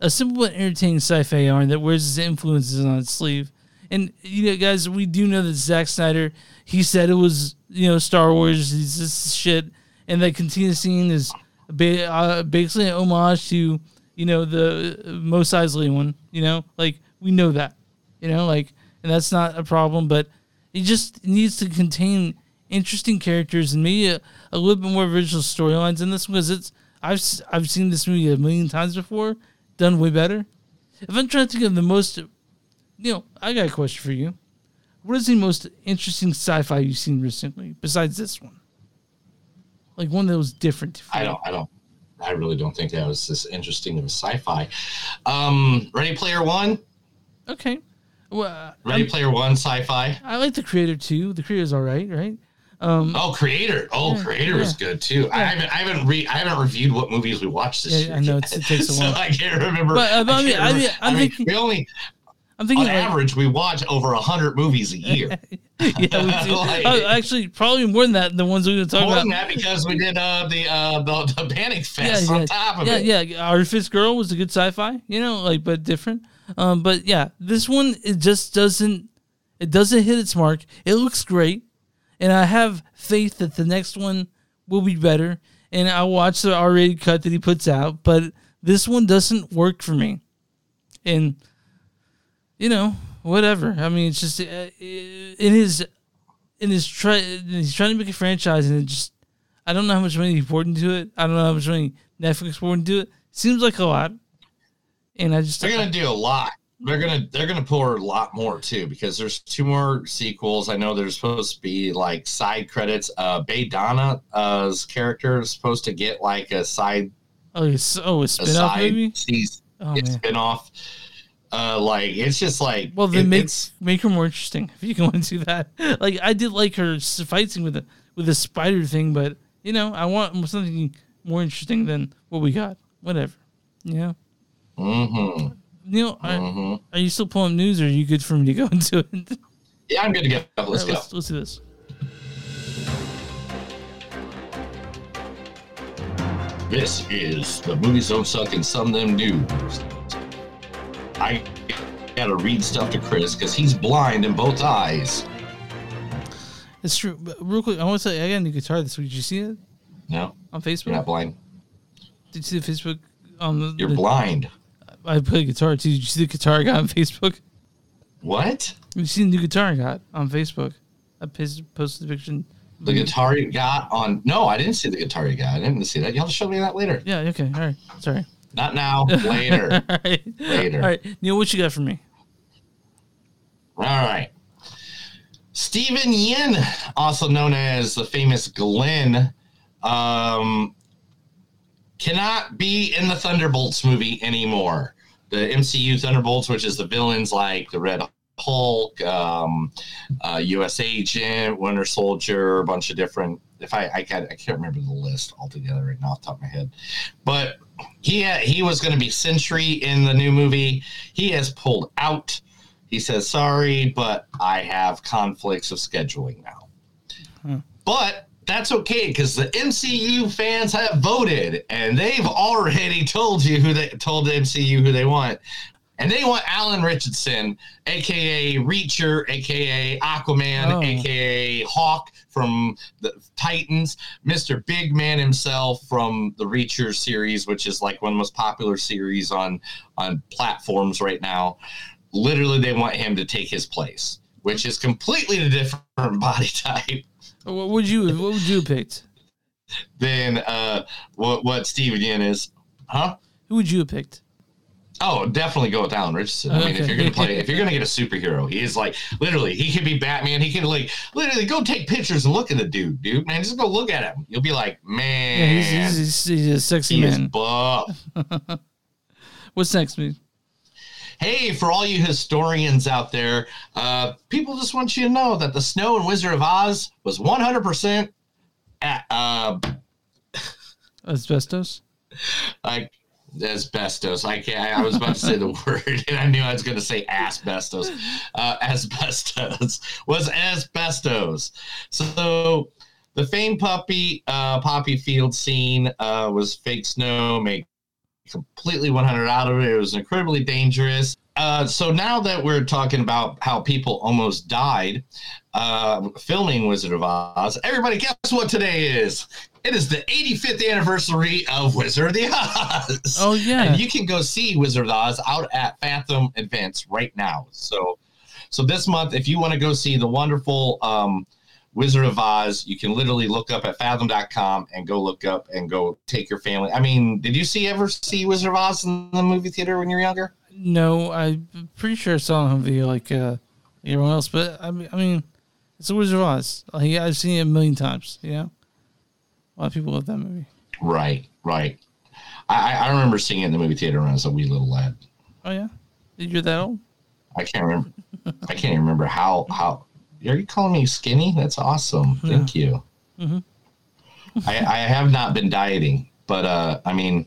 a simple but entertaining sci-fi yarn that wears his influences on its sleeve. And you know, guys, we do know that Zack Snyder. He said it was you know Star Wars. He's this shit, and that continuous scene is ba- uh, basically an homage to you know the uh, Mos Eisley one. You know, like we know that. You know, like, and that's not a problem. But it just needs to contain interesting characters and maybe a, a little bit more original storylines in this because it's I've I've seen this movie a million times before, done way better. If I'm trying to think of the most, you know, I got a question for you. What is the most interesting sci-fi you've seen recently besides this one? Like one that was different. I don't. I don't. I really don't think that was this interesting of a sci-fi. Um, Ready Player One. Okay. Well, uh, Ready I'm- Player One sci-fi. I like the creator too. The creator's all right, right? Um, Oh, Creator. Oh, Yeah, Creator is yeah. good too. I haven't. I haven't re. I haven't reviewed what movies we watched this Yeah, year. I know, it's- it takes a while, so. I can't remember. But, uh, but I mean- I mean. I'm mean, thinking- we only. I'm thinking on like- average, we watch over hundred movies a year. yeah, we do. Like- Uh, actually, probably more than that. The ones we're going to talk More about. than that, because we did uh, the uh, the, the Panic Fest yeah, on yeah, top of yeah, it. yeah. our Artifice Girl was a good sci-fi, you know, like but different. Um, but yeah, this one it just doesn't it doesn't hit its mark. It looks great, and I have faith that the next one will be better. And I'll watch the R-rated cut that he puts out, but this one doesn't work for me. And you know, whatever. I mean, it's just uh, in his in his try he's trying to make a franchise, and it just I don't know how much money he poured into it. I don't know how much money Netflix poured into it. Seems like a lot, and I just They're gonna do a lot. They're gonna they're gonna pour a lot more too because there's two more sequels. I know there's supposed to be like side credits. Uh, Bae Doona's character is supposed to get like a side oh it's oh a a spin-off side maybe. season Oh, it's man. spin off. Uh, like it's just like Well, then it- make make her more interesting if you can want to do that. Like I did like her s- fight scene with the with the spider thing, but you know I want something more interesting than what we got. Whatever, yeah. know. Mhm. Neil, are, Mhm. are you still pulling news, or are you good for me to go into it? Yeah, I'm good to go. Let's right, go. Let's, let's do this. This is the movies don't suck and some of them news. I gotta read stuff to Chris because he's blind in both eyes. It's true. But real quick, I want to say I got a new guitar this week. Did you see it No, on Facebook? you're not blind. Did you see the Facebook? On the, You're the- blind. I play guitar too. Did you see the guitar I got on Facebook? What? You see the new guitar I got on Facebook? I pos- posted the picture. The guitar you got on? No, I didn't see the guitar you got. I didn't see that. You'll have to show me that later. Yeah. Okay. All right. Sorry. Not now. Later. all right. Later. All right. Neil, what you got for me? All right. Steven Yeun, also known as the famous Glenn, um, cannot be in the Thunderbolts movie anymore. The MCU Thunderbolts, which is the villains like the Red Hulk, um, uh, U.S. Agent, Winter Soldier, a bunch of different. If I I can't I can't remember the list altogether right now off the top of my head, but he had, he was going to be Sentry in the new movie. He has pulled out. He says sorry, but I have conflicts of scheduling now. But that's okay because the MCU fans have voted and they've already told you who they told the MCU who they want. And they want Alan Ritchson, aka Reacher, aka Aquaman, Oh. aka Hawk from the Titans, Mr. Big Man himself from the Reacher series, which is like one of the most popular series on on platforms right now. Literally, they want him to take his place, which is completely a different body type What would you What would you have picked? than uh, what what Steven is, huh? Who would you have picked? Oh, definitely go with Alan Ritchson. I mean, if you're gonna play, if you're gonna get a superhero, he is like literally, he could be Batman. He can like literally go take pictures and look at the dude, dude. Man, just go look at him. You'll be like, Yeah, man, he's, he's, he's, he's a sexy he man. buff. What's next, man? hey, for all you historians out there, uh, people just want you to know that the snow in Wizard of Oz was 100% at, uh, Asbestos. like asbestos. I can't. I was about to say the word, and I knew I was going to say asbestos. Uh, asbestos was asbestos. So the famed puppy uh, poppy field scene uh, was fake snow, made completely 100 out of it. It was incredibly dangerous. Uh, so now that we're talking about how people almost died uh, filming Wizard of Oz, everybody, guess what today is? It is the 85th anniversary of Wizard of the Oz. Oh, yeah. and you can go see Wizard of Oz out at Fathom Events right now. So, so this month, if you want to go see the wonderful um, Wizard of Oz, you can literally look up at Fathom.com and go look up and go take your family. I mean, did you see ever see Wizard of Oz in the movie theater when you were younger? No, I'm pretty sure I saw it on video like uh, everyone else, but I mean, I mean, it's a Wizard of Oz. Like, I've seen it a million times. Know, a lot of people love that movie. Right, right. I, I- remember seeing it in the movie theater when I was a wee little lad. Oh yeah, Did you're that old? I can't remember. I can't remember how how. Are you calling me skinny? That's awesome. Thank you. Mhm. I, I have not been dieting, but uh, I mean,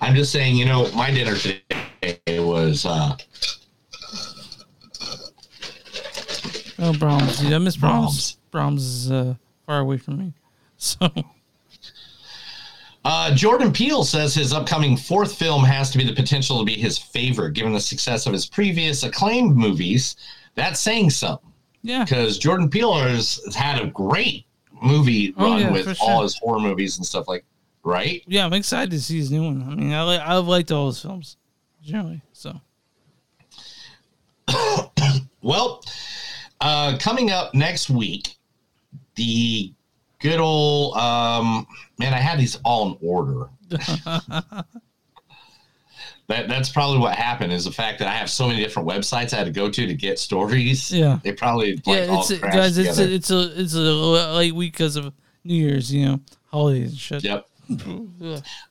I'm just saying. You know, my dinner today was uh, Oh, Brahms. Dude, I miss Brahms. Brahms is uh, far away from me. So Uh, Jordan Peele says his upcoming fourth film has to be the potential to be his favorite, given the success of his previous acclaimed movies. That's saying something. Yeah. Because Jordan Peele has, had a great movie Oh, run yeah, with all sure. his horror movies and stuff like right? yeah, I'm excited to see his new one. I mean, I like I've liked all his films generally. So Well, uh, coming up next week, the good old um, man, I had these all in order. That that's probably what happened is the fact that I have so many different websites I had to go to to get stories. Yeah. they probably like, yeah, it's a, guys, it's a, it's a it's a late week because of New Year's, you know, holidays and shit. Yep.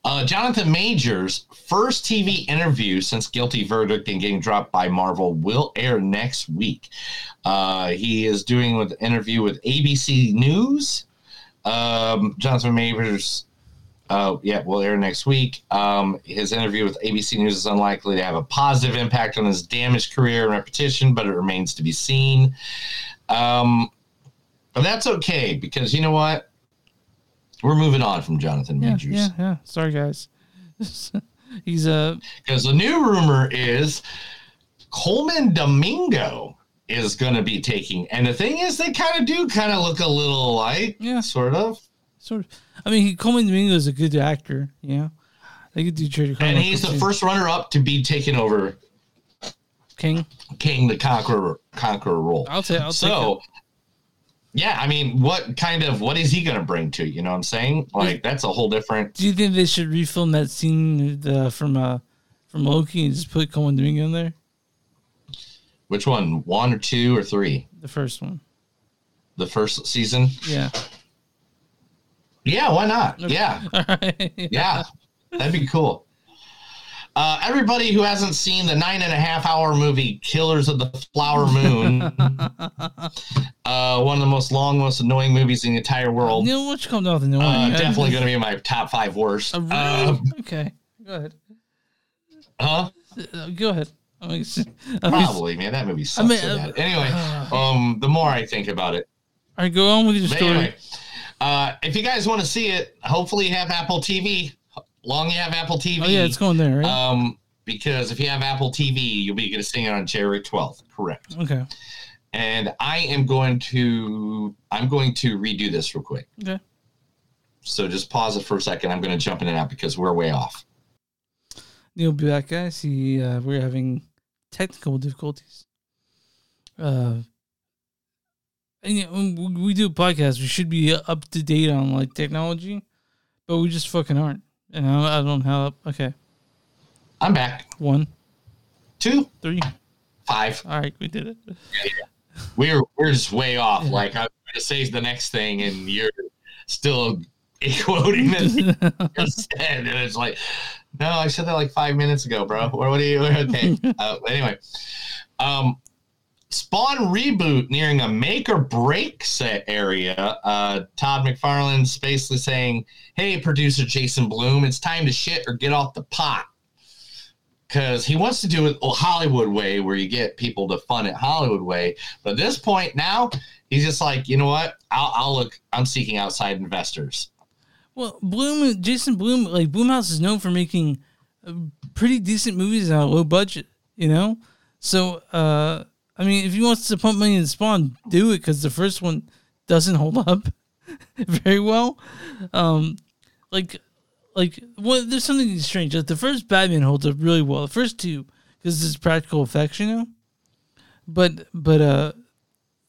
Uh, Jonathan Majors' first TV interview since guilty verdict and getting dropped by Marvel will air next week. Uh, he is doing an interview with ABC News. Um, Jonathan Majors, uh, yeah, will air next week. Um, his interview with ABC News is unlikely to have a positive impact on his damaged career and reputation, but it remains to be seen. Um, but that's okay because you know what? We're moving on from Jonathan Yeah, Majors. yeah, yeah. Sorry, guys. He's uh because the new rumor is Colman Domingo is going to be taking, and the thing is, they kind of do kind of look a little alike, yeah, sort of. sort of. I mean, he, Colman Domingo is a good actor. You know, they could do Trader And he's the first runner-up to be taken over King, King the Conqueror, Conqueror role. I'll take. I'll so, yeah, I mean, what kind of what is he going to bring to? You know what I'm saying? Like that's a whole different. Do you think they should refilm that scene the, from uh from Loki and just put Colman Domingo in there? Which one? One or two or three? The first one. The first season? Yeah. Yeah, why not? Okay. Yeah. Right. Yeah, that'd be cool. Uh, everybody who hasn't seen the nine and a half hour movie Killers of the Flower Moon, uh, one of the most long, most annoying movies in the entire world, You know what? You come down with the uh, definitely going to be in my top five worst. Uh, really? Um, okay. Go ahead. huh? Uh, go ahead. I mean, s- I mean, Probably, man. That movie sucks mean, so uh, bad. Anyway, um, the more I think about it, All right, go on with your But story. anyway, uh, if you guys want to see it, hopefully you have Apple TV. Long you have Apple TV. Oh yeah, it's going there, right? Um, because if you have Apple TV, you'll be going to see it on January 12th. Correct. Okay. And I am going to I'm going to redo this real quick. Okay. So just pause it for a second. I'm going to jump in and out because we're way off. Neil will be back, guys. He, uh, we're having technical difficulties. Uh, and know, when we do a podcast, we should be up to date on like technology, but we just fucking aren't. And I, I don't know how. Okay, I'm back. One, two, three, five. All right, we did it. Yeah, We're we're just way off. Like I'm going to say the next thing, and you're still quoting this and it's like, no, I said that like five minutes ago, bro. What, what are you? Okay. uh, anyway, um, Spawn reboot nearing a make or break set area. Uh, Todd McFarlane's basically saying, "Hey, producer Jason Blum, it's time to shit or get off the pot." Because he wants to do it Hollywood way, where you get people to fund it Hollywood way. But at this point now, he's just like, you know what? I'll, I'll look. I'm seeking outside investors. Well, Blum, Jason Blum, like Blumhouse is known for making uh, pretty decent movies on a low budget, you know. So, uh, I mean, if he wants to pump money in Spawn, do it because the first one doesn't hold up very well. Um, like, like, well, there's something strange. Like the first Batman holds up really well. The first two, because it's practical effects, you know. But, but, uh,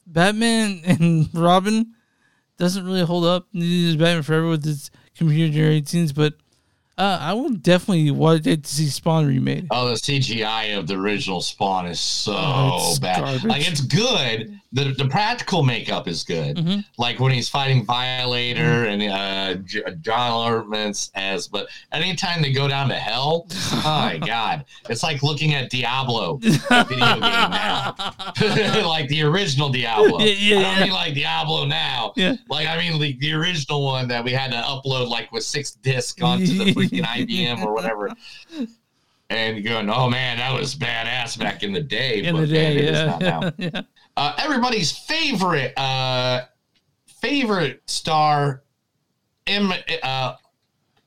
Batman and Robin doesn't really hold up. Neither does Batman Forever with its computer generated scenes, but uh, I will definitely want to see Spawn remade. Oh, the CGI of the original Spawn is so Oh, bad. garbage. Like it's good. The the practical makeup is good. Mm-hmm. Like when he's fighting Violator and uh, J- John Ortman's as, but anytime they go down to hell, oh my god, it's like looking at Diablo video game now, like the original Diablo. Yeah, yeah, I don't yeah. mean like Diablo now. Yeah. Like I mean like the original one that we had to upload like with six discs onto the freaking IBM or whatever. And going, oh man, that was badass back in the day. In but the day, man, yeah. not now. yeah. Uh, everybody's favorite uh, favorite star, M, uh,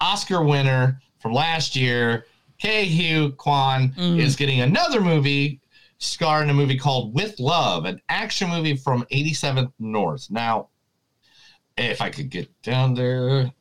Oscar winner from last year, Ke Huy Quan, Mm. is getting another movie star in a movie called With Love, an action movie from 87th North. Now, if I could get down there,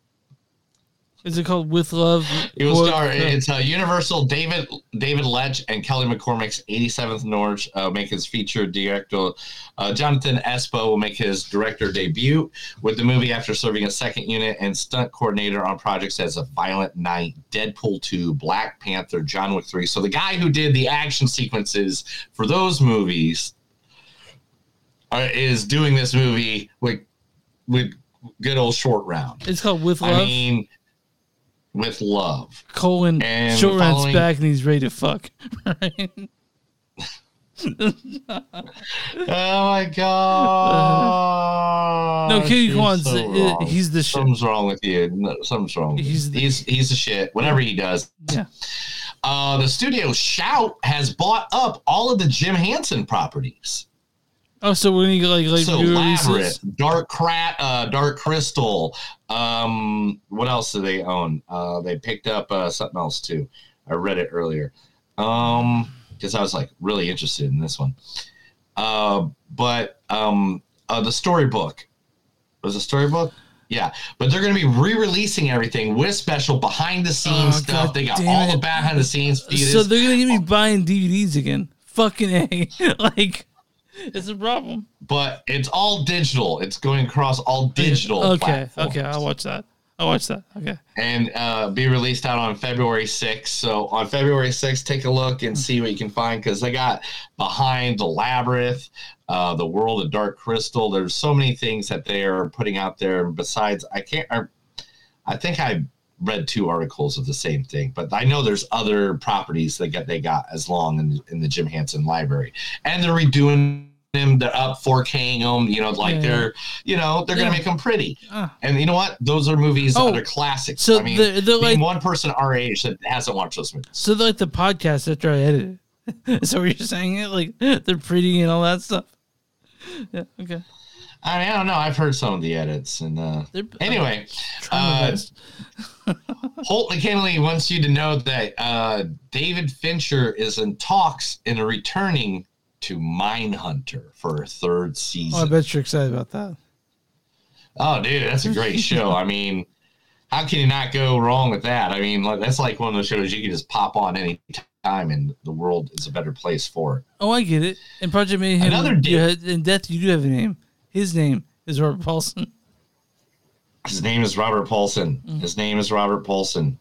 Is it called With Love? it will star. It's uh, Universal. David David Leitch and Kelly McCormick's 87th Norge uh, make his feature director. Uh, Jonathan Espo will make his director debut with the movie after serving a second unit and stunt coordinator on projects as A Violent Night, Deadpool 2, Black Panther, John Wick 3. So the guy who did the action sequences for those movies uh, is doing this movie with with good old short round. It's called With I Love. mean, with love. Colin And following- back and he's ready to fuck. Right? Oh my god! No, Ke Huy Quan's- so uh, he's the shit. Something's wrong with you. No, something's wrong. With he's he's he's the shit. Whatever he does. Yeah. Uh, the studio Shout has bought up all of the Jim Henson properties. Oh, so we're gonna get like like so? Labyrinth, Dark Crat, uh, Dark Crystal. Um, what else do they own? Uh, they picked up uh, something else too. I read it earlier. Um, because I was like really interested in this one. Uh, but um, uh, the storybook was a storybook. Yeah, but they're going to be re-releasing everything with special behind the scenes Oh, stuff. God they got all it. the behind the scenes. So they're gonna get me buying DVDs again. Fucking a, like it's a problem. but it's all digital. It's going across all digital. Okay, platforms. okay, I'll watch that. I'll watch that. Okay. and uh, be released out on February 6th. So on February 6th, take a look and see what you can find because they got behind the labyrinth, uh, the world of Dark Crystal. There's so many things that they are putting out there. Besides, I can't. I, I think I read two articles of the same thing, but I know there's other properties that got they got as long in, in the Jim Henson library, and they're redoing them. They're up 4King them. You know, like Yeah. they're you know they're Yeah. gonna make them pretty. Ah. And you know what? Those are movies Oh, that are classics. so I mean, they're- they're being like- one person our age that hasn't watched those movies. So like the podcast after I edited. so you're saying it like they're pretty and all that stuff. Yeah. Okay. I mean, I don't know. I've heard some of the edits, and uh, anyway, uh. Holt McKinley wants you to know that uh, David Fincher is in talks in a returning to Mindhunter for a third Oh, I bet you're excited about that. Oh, dude, that's a great show. I mean, how can you not go wrong with that? I mean, that's like one of those shows you can just pop on any time, and the world is a better place for it. Oh, I get it. And Project Mayhem. Another you dick. had- in Death, you do have a name. His name is Robert Paulson. His name is Robert Paulson. His name is Robert Paulson.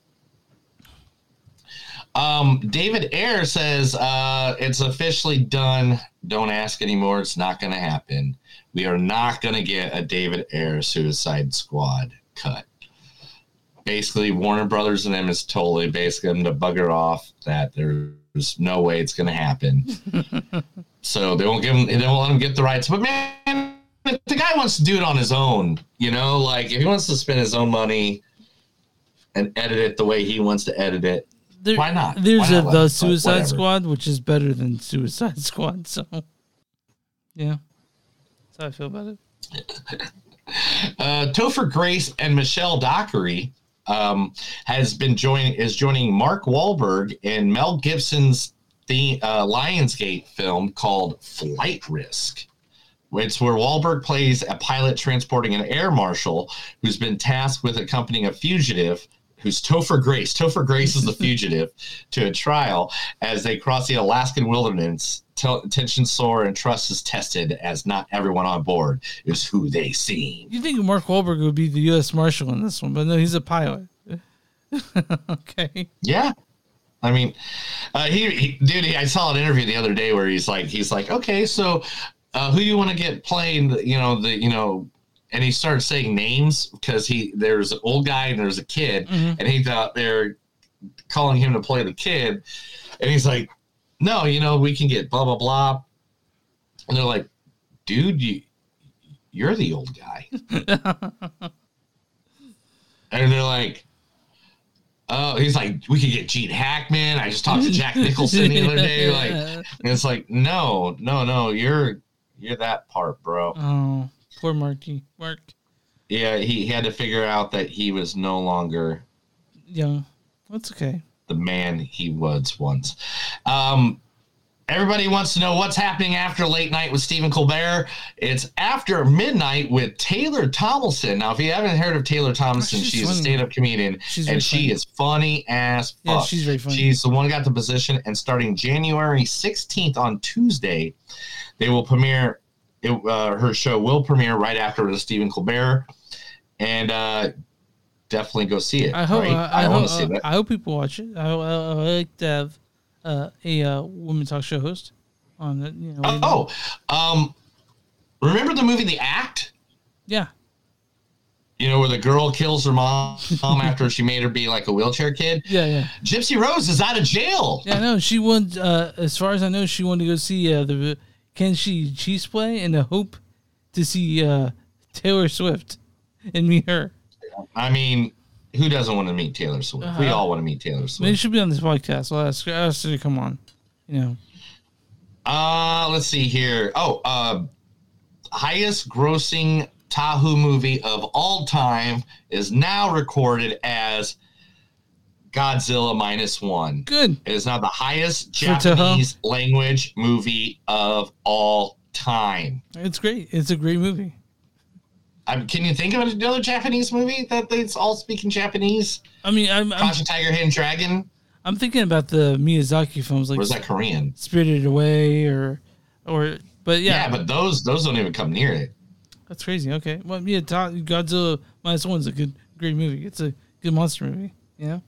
Um, David Ayer says uh, it's officially done. Don't ask anymore. It's not going to happen. We are not going to get a David Ayer Suicide Squad cut. Basically, Warner Brothers and them is totally basically them to bugger off. That there's no way it's going to happen. so they won't give them, They won't let him get the rights. But man, if the guy wants to do it on his own, you know, like if he wants to spend his own money and edit it the way he wants to edit it, There- why not? There's Why not let the Suicide. Squad, which is better than Suicide Squad. So, yeah, that's how I feel about it. Uh, Topher Grace and Michelle Dockery um, has been joining is joining Mark Wahlberg in Mel Gibson's the uh, Lionsgate film called Flight Risk. It's where Wahlberg plays a pilot transporting an air marshal who's been tasked with accompanying a fugitive who's Topher Grace. Topher Grace is the fugitive to a trial as they cross the Alaskan wilderness. Tel- Tension soar and trust is tested as not everyone on board is who they seem. You think Mark Wahlberg would be the U.S. Marshal in this one, but no, he's a pilot. okay. Yeah. I mean, uh, he, he dude, he, I saw an interview the other day where he's like, he's like, okay, so uh, who you want to get playing, the, you know, the, you know, and he started saying names because he there's an old guy and there's a kid, Mhm. and he thought they're calling him to play the kid, and he's like, no, you know, we can get blah blah blah, and they're like, dude, you you're the old guy, and they're like. Oh, he's like, we could get Gene Hackman. I just talked to Jack Nicholson the other day. Like, and it's like, no, no, no, you're you're that part, bro. Oh, poor Marky. Mark Yeah, he, he had to figure out that he was no longer Young. That's okay. the man he was once. Um, everybody wants to know what's happening after late night with Stephen Colbert. It's after midnight with Taylor Tomlinson. Now, if you haven't heard of Taylor Tomlinson, Oh, she's she's, a stand-up comedian, She's and she funny. is funny as fuck. Yeah, she's very funny. She's the one who got the position, and starting January 16th on Tuesday, they will premiere. It, uh, her show will premiere right after the Stephen Colbert, and uh, definitely go see it. I hope. right? uh, I, I, hope. uh. I hope people watch it. I, I, I like to have uh, a uh, women talk show host on it. You know. Oh, um, remember the movie The Act? Yeah. You know where the girl kills her mom, mom after she made her be like a wheelchair kid. Yeah, yeah. Gypsy Rose is out of jail. Yeah, no, she wanted. Uh, as far as I know, she wanted to go see uh, the Kansas Chiefs play in the hope to see uh, Taylor Swift and meet her. I mean, who doesn't want to meet Taylor Swift? We Uh-huh. all want to meet Taylor Swift. Maybe she'll be on this podcast. I'll ask, I'll ask her to come on. You know. Uh, let's see here. Oh, uh, highest grossing Toho movie of all time is now recorded as Godzilla minus one. Good. It is now the highest Japanese language movie of all time. It's great. It's a great movie. Um, can you think of another Japanese movie that they all speak in Japanese? I mean, I'm, I'm, Crouching Tiger, Hidden Dragon. I'm thinking about the Miyazaki films like is that Korean? Spirited Away or or but yeah, Yeah, but those those don't even come near it. that's crazy. Okay, well, yeah, Godzilla minus one is a good, great movie. It's a good monster movie. You know,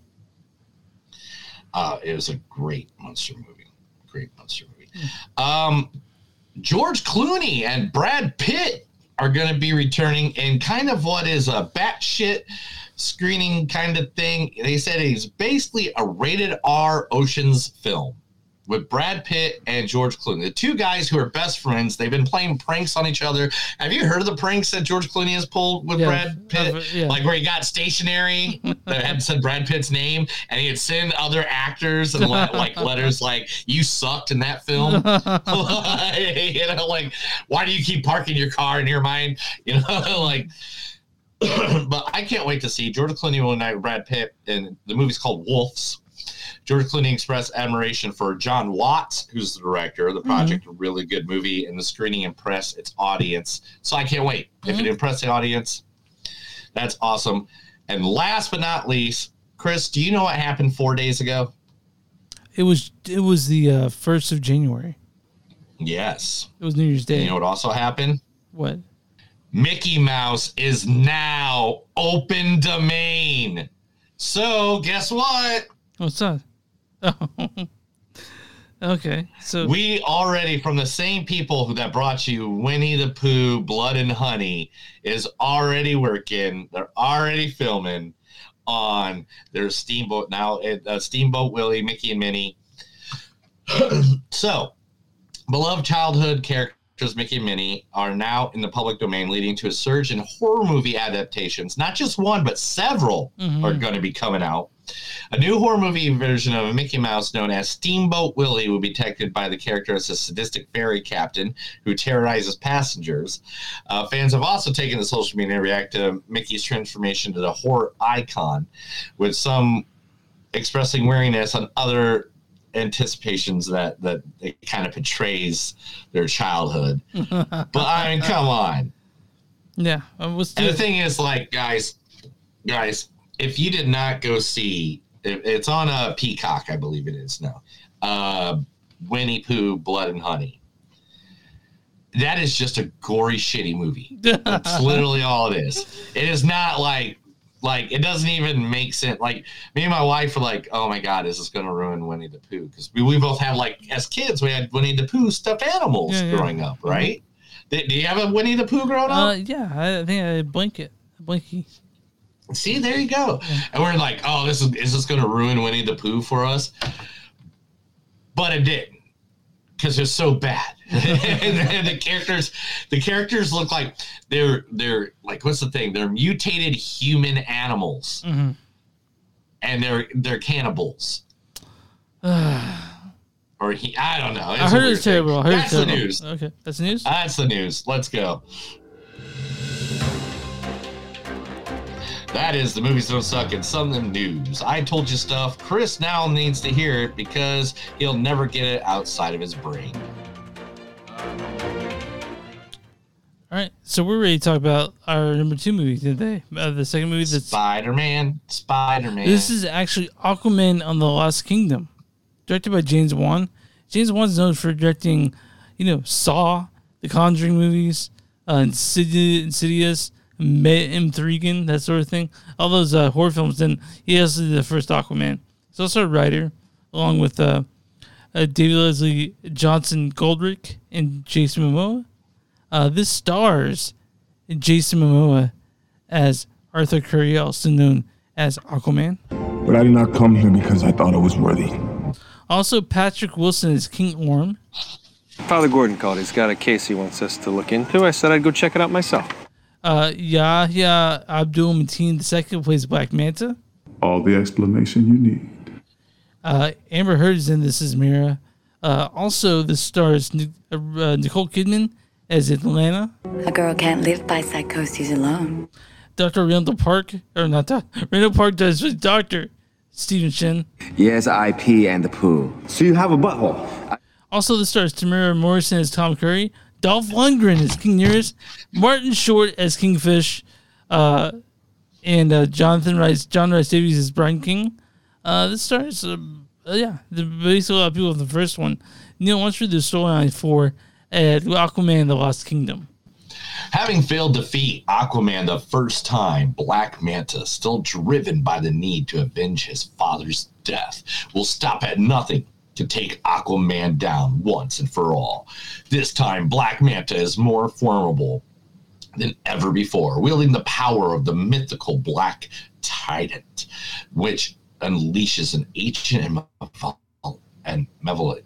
Uh, it was a great monster movie. Great monster movie. Um, George Clooney and Brad Pitt are going to be returning in kind of what is a batshit screening kind of thing. They said it's basically a rated R Oceans film with Brad Pitt and George Clooney, the two guys who are best friends. They've been playing pranks on each other. Have you heard of the pranks that George Clooney has pulled with Yeah, Brad Pitt? Yeah. Like where he got stationery that had said Brad Pitt's name, and he'd send other actors and like letters like "You sucked in that film." you know, like why do you keep parking your car in near mine? You know, like but I can't wait to see George Clooney will unite Brad Pitt, and the movie's called Wolves. George Clooney expressed admiration for Jon Watts, who's the director of the project. A really good movie, and the screening impressed its audience. So I can't wait. If it impressed the audience, that's awesome. And last but not least, Chris, do you know what happened four days ago? It was it was the uh, first of January. Yes. It was New Year's Day. You know what also happened? What? Mickey Mouse is now open domain. So guess what? What's that? Okay. So we already from the same people that brought you Winnie the Pooh, Blood and Honey is already working. They're already filming on their Steamboat now. Uh, Steamboat Willie, Mickey and Minnie. so, beloved childhood characters Mickey and Minnie are now in the public domain, leading to a surge in horror movie adaptations. Not just one, but several Mhm. are going to be coming out. A new horror movie version of a Mickey Mouse, known as Steamboat Willie, will be depicted by the character as a sadistic ferry captain who terrorizes passengers. Uh, fans have also taken to social media to react to Mickey's transformation to the horror icon, with some expressing weariness on other anticipations that that it kind of portrays their childhood. but I mean, come on. Yeah. And the thing is, like, guys, guys, if you did not go see, it, it's on a Peacock, I believe it is now. Uh, Winnie Pooh, Blood and Honey. That is just a gory, shitty movie. That's literally all it is. It is not like, like it doesn't even make sense. Like me and my wife were like, "Oh my god, is this going to ruin Winnie the Pooh?" Because we, we both had like as kids, we had Winnie the Pooh stuffed animals Yeah, yeah. growing up, right? Did, do you have a Winnie the Pooh growing up? Uh, yeah, I, think I think I blanket, blanky. See, there you go. And we're like, oh, this is is this going to ruin Winnie the Pooh for us? But it didn't, because it's so bad. and the characters, the characters look like they're they're like what's the thing? They're mutated human animals, Mhm. and they're they're cannibals. Or he, I don't know. I It's a heard it's terrible. I heard thing. it's That's the terrible. news. Okay, that's the news. That's the news. Let's go. That is the movies don't suck and some of them news. I told you stuff. Chris now needs to hear it because he'll never get it outside of his brain. All right, so we're ready to talk about our number two movie today. Uh, the second movie that's Spider Man. Spider Man. This is actually Aquaman on the Lost Kingdom, directed by James Wan. James Wan's known for directing, you know, Saw, the Conjuring movies, uh, Insidious, Insidious Me- Intrigan, that sort of thing. All those uh, horror films. And he also did the first Aquaman. He's also a writer, along with uh, uh, David Leslie Johnson Goldrick and Jason Momoa. Uh, this stars Jason Momoa as Arthur Curry, also known as Aquaman. But I did not come here because I thought I was worthy. Also, Patrick Wilson is King Orm. Father Gordon called. He's got a case he wants us to look into. I said I'd go check it out myself. Uh, Yahya Abdul Mateen II plays Black Manta. All the explanation you need. Uh, Amber Heard is in this as Mera. Uh, also, this stars uh, Nicole Kidman as Atlanna. A girl can't live by psychoses alone. Dr. Randall Park, or not Doc- Randall Park does with Dr. Stephen Shin. Yes, I pee and the poo. So you have a butthole. Also, the stars Temuera Morrison as Tom Curry, Dolph Lundgren as King Nereus, Martin Short as Kingfish, uh, and uh, Jonathan Rice, John Rhys-Davies as Brian King. Uh, this stars, uh, yeah, the basically a lot of people in the first one. Neil, once read the storyline for uh, Aquaman: The Lost Kingdom. Having failed to defeat Aquaman the first time, Black Manta, still driven by the need to avenge his father's death, will stop at nothing to take Aquaman down once and for all. This time, Black Manta is more formidable than ever before, wielding the power of the mythical Black Trident, which unleashes an ancient and malevolent- and malevolent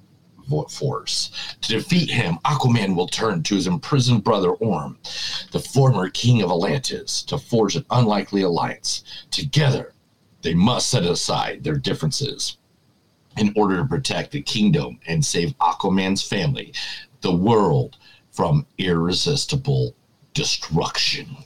force. To defeat him, Aquaman will turn to his imprisoned brother Orm, the former king of Atlantis, to forge an unlikely alliance. Together, they must set aside their differences in order to protect the kingdom and save Aquaman's family, the world, from irresistible destruction.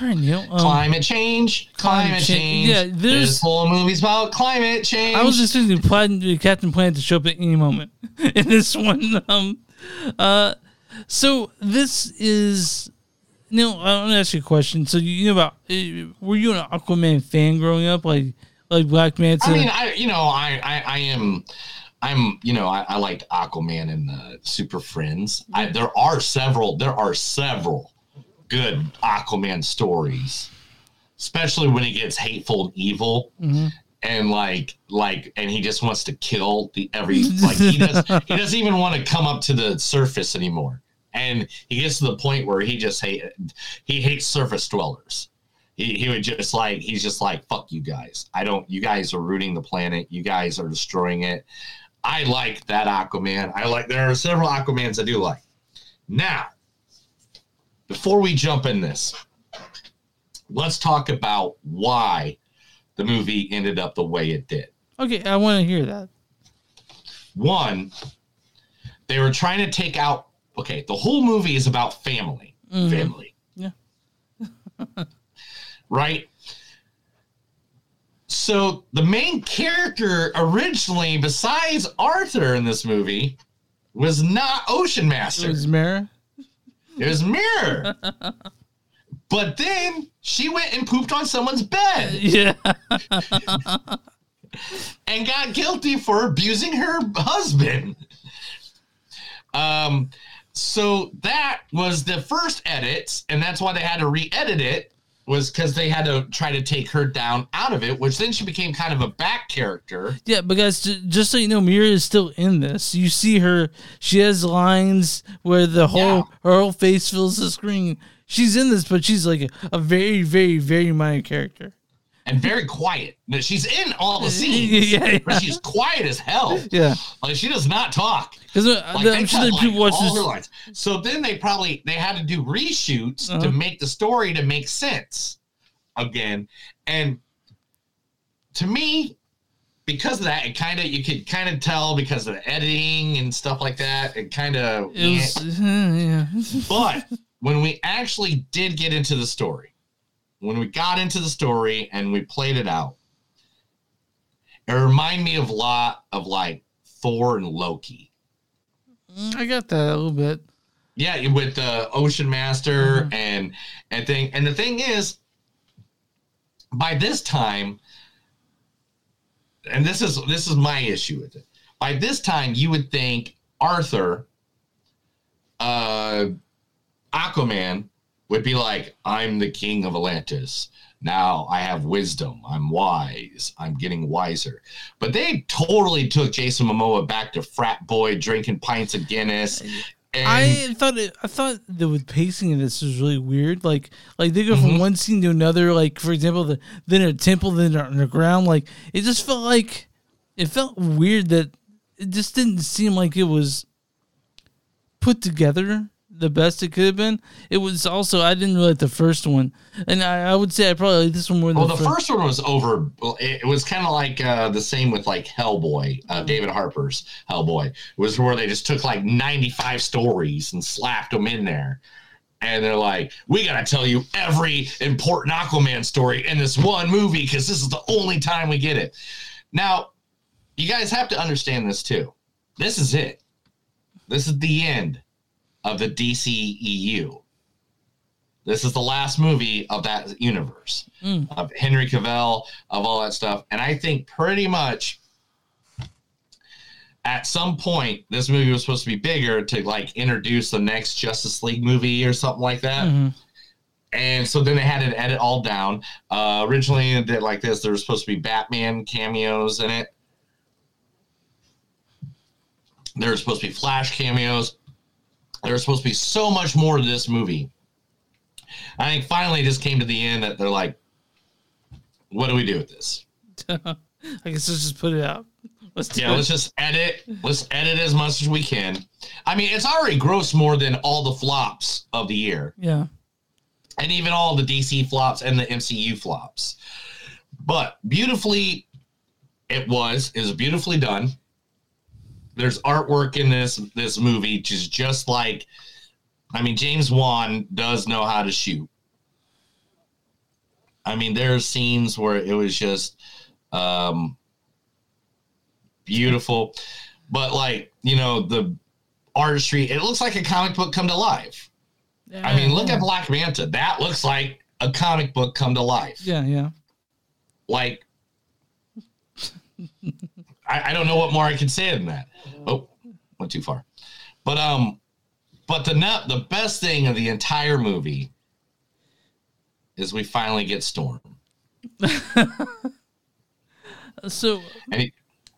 All right, Neil. um, climate change, climate, climate cha- change. yeah, there's- this whole movie's about climate change. I was expecting Planet, Captain Planet to show up at any moment in this one. Um, uh, so this is. Neil, I want to ask you a question. So you know about? uh, Were you an Aquaman fan growing up, like like Black Manta? I mean, I you know, I I, I am. I'm, you know, I, I liked Aquaman and the Super Friends. I, there are several. There are several good Aquaman stories, especially when he gets hateful and evil. Mhm. and like like and he just wants to kill the every like he does he doesn't even want to come up to the surface anymore and he gets to the point where he just hate he hates surface dwellers he, he would just like he's just like fuck you guys i don't you guys are rooting the planet you guys are destroying it i like that aquaman i like there are several aquamans i do like now before we jump in this let's talk about why the movie ended up the way it did. okay, I want to hear that. One, they were trying to take out, okay, the whole movie is about family. Mhm. Family. Yeah. right? So the main character originally, besides Arthur in this movie, was not Ocean Master. It was Mara. It was Mirror. but then she went and pooped on someone's bed. Yeah. and got guilty for abusing her husband. Um, so that was the first edit, and that's why they had to re-edit it. Was because they had to try to take her down out of it, which then she became kind of a back character. Yeah, because just so you know, Mera is still in this. You see her; she has lines where the whole her whole face fills the screen. She's in this, but she's like a, a very, very, very minor character. And very quiet. She's in all the scenes, Yeah, yeah. but she's quiet as hell. Yeah. like she does not talk. Because Like, I'm sure cut, people like, watch all this. lines. So then they probably they had to do reshoots to Uh-huh. make the story to make sense again. And to me, because of that, it kind of you could kind of tell because of the editing and stuff like that. It kind of yeah. but when we actually did get into the story, when we got into the story and we played it out, it reminded me of a lot of like Thor and Loki. Mm, I got that a little bit. Yeah, with the Ocean Master and and thing. And the thing is, by this time, and this is this is my issue with it. By this time, you would think Arthur, uh, Aquaman would be like, "I'm the king of Atlantis. Now I have wisdom. I'm wise. I'm getting wiser." But they totally took Jason Momoa back to frat boy drinking pints of Guinness. And I thought it, I thought the pacing of this was really weird. Like like they go from Mhm. one scene to another. Like for example, the then a temple, then underground. Like it just felt like it felt weird that it just didn't seem like it was put together the best it could have been. It was also I didn't really like the first one, and I, I would say I probably like this one more than Well, the fir- first one was over. It was kind of like uh, the same with like Hellboy, uh, David Harbour's Hellboy. It was where they just took like 95 stories and slapped them in there. And they're like, we got to tell you every important Aquaman story in this one movie because this is the only time we get it. Now, you guys have to understand this too. This is it. This is the end of the DCEU. This is the last movie of that universe Mm. of Henry Cavill, of all that stuff. And I think pretty much at some point this movie was supposed to be bigger to like introduce the next Justice League movie or something like that. Mhm. And so then they had to edit all down. Uh, originally, it did like this. There was supposed to be Batman cameos in it. There was supposed to be Flash cameos. There was supposed to be so much more to this movie. I think finally it just came to the end that they're like, what do we do with this? I guess let's just put it out. Let's do Yeah, it. let's just edit. Let's edit as much as we can. I mean, it's already grossed more than all the flops of the year, yeah. and even all the DC flops and the MCU flops. But beautifully, it was. It was beautifully done. There's artwork in this this movie, which is just like, I mean, James Wan does know how to shoot. I mean, there are scenes where it was just um, beautiful, but like you know the artistry, it looks like a comic book come to life. I mean, look at Black Manta. That looks like a comic book come to life. Yeah, yeah. Like, I, I don't know what more I can say than that. Oh, went too far. But um, but the net the best thing of the entire movie is we finally get Storm. So And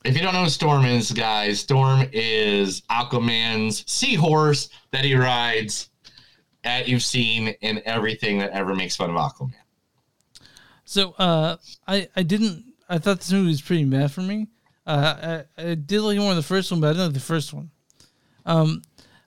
if you don't know who Storm is, guys, Storm is Aquaman's seahorse that he rides that you've seen in everything that ever makes fun of Aquaman. So uh, I I didn't I thought this movie was pretty mad for me. Uh, I, I did like more than the first one, but I didn't like the first one. Um,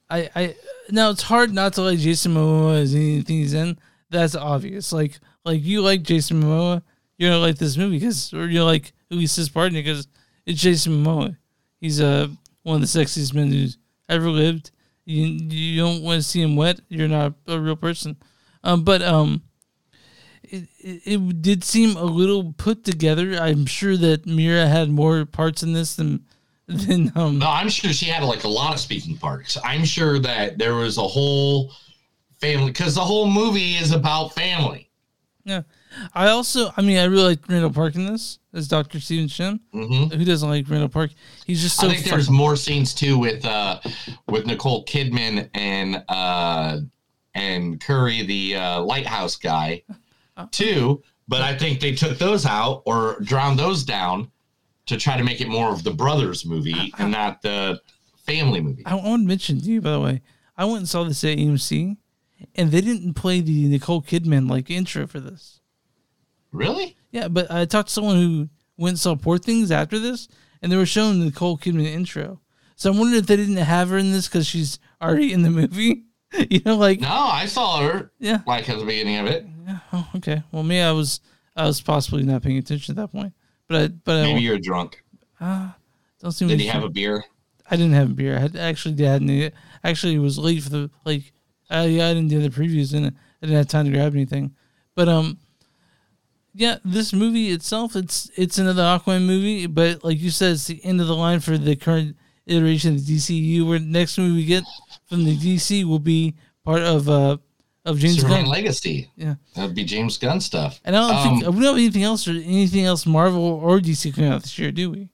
I I now it's hard not to like Jason Momoa as anything he's in. That's obvious. Like like you like Jason Momoa, you're gonna like this movie because or you're like who he's his partner because it's Jason Momoa. He's uh one of the sexiest men who's ever lived. You you don't want to see him wet. You're not a real person. Um, but um, it, it, it did seem a little put together. I'm sure that Mera had more parts in this than than um. No, I'm sure she had like a lot of speaking parts. I'm sure that there was a whole family because the whole movie is about family. Yeah, I also, I mean, I really like Randall Park in this as Doctor Steven Shin. Mhm. Who doesn't like Randall Park? He's just so. I think there's more scenes too with uh with Nicole Kidman and uh and Curry, the uh, lighthouse guy, too. But I think they took those out or drowned those down to try to make it more of the brothers movie and not the family movie. I want to mention to you, by the way, I went and saw this at AMC, and they didn't play the Nicole Kidman like intro for this. Really? Yeah, but I talked to someone who went and saw Poor Things after this, and they were showing the Nicole Kidman intro. So I'm wondering if they didn't have her in this because she's already in the movie. you know, like No, I saw her. Yeah. Like at the beginning of it. oh, okay. Well, me, I was I was possibly not paying attention at that point. But I, but Maybe I, you're drunk. uh, don't seem. Did he have a beer? I didn't have a beer. I had, actually any. Actually, it was late for the like. I yeah, I didn't do the previews and I didn't have time to grab anything. But um, yeah, this movie itself, it's it's another Aquaman movie, but like you said, it's the end of the line for the current iteration of the DCU. Where next movie we get from the DC will be part of uh of James Superman Gunn. Legacy. Yeah. That'd be James Gunn stuff. And I don't Um, think we don't have anything else or anything else Marvel or DC coming out this year, do we?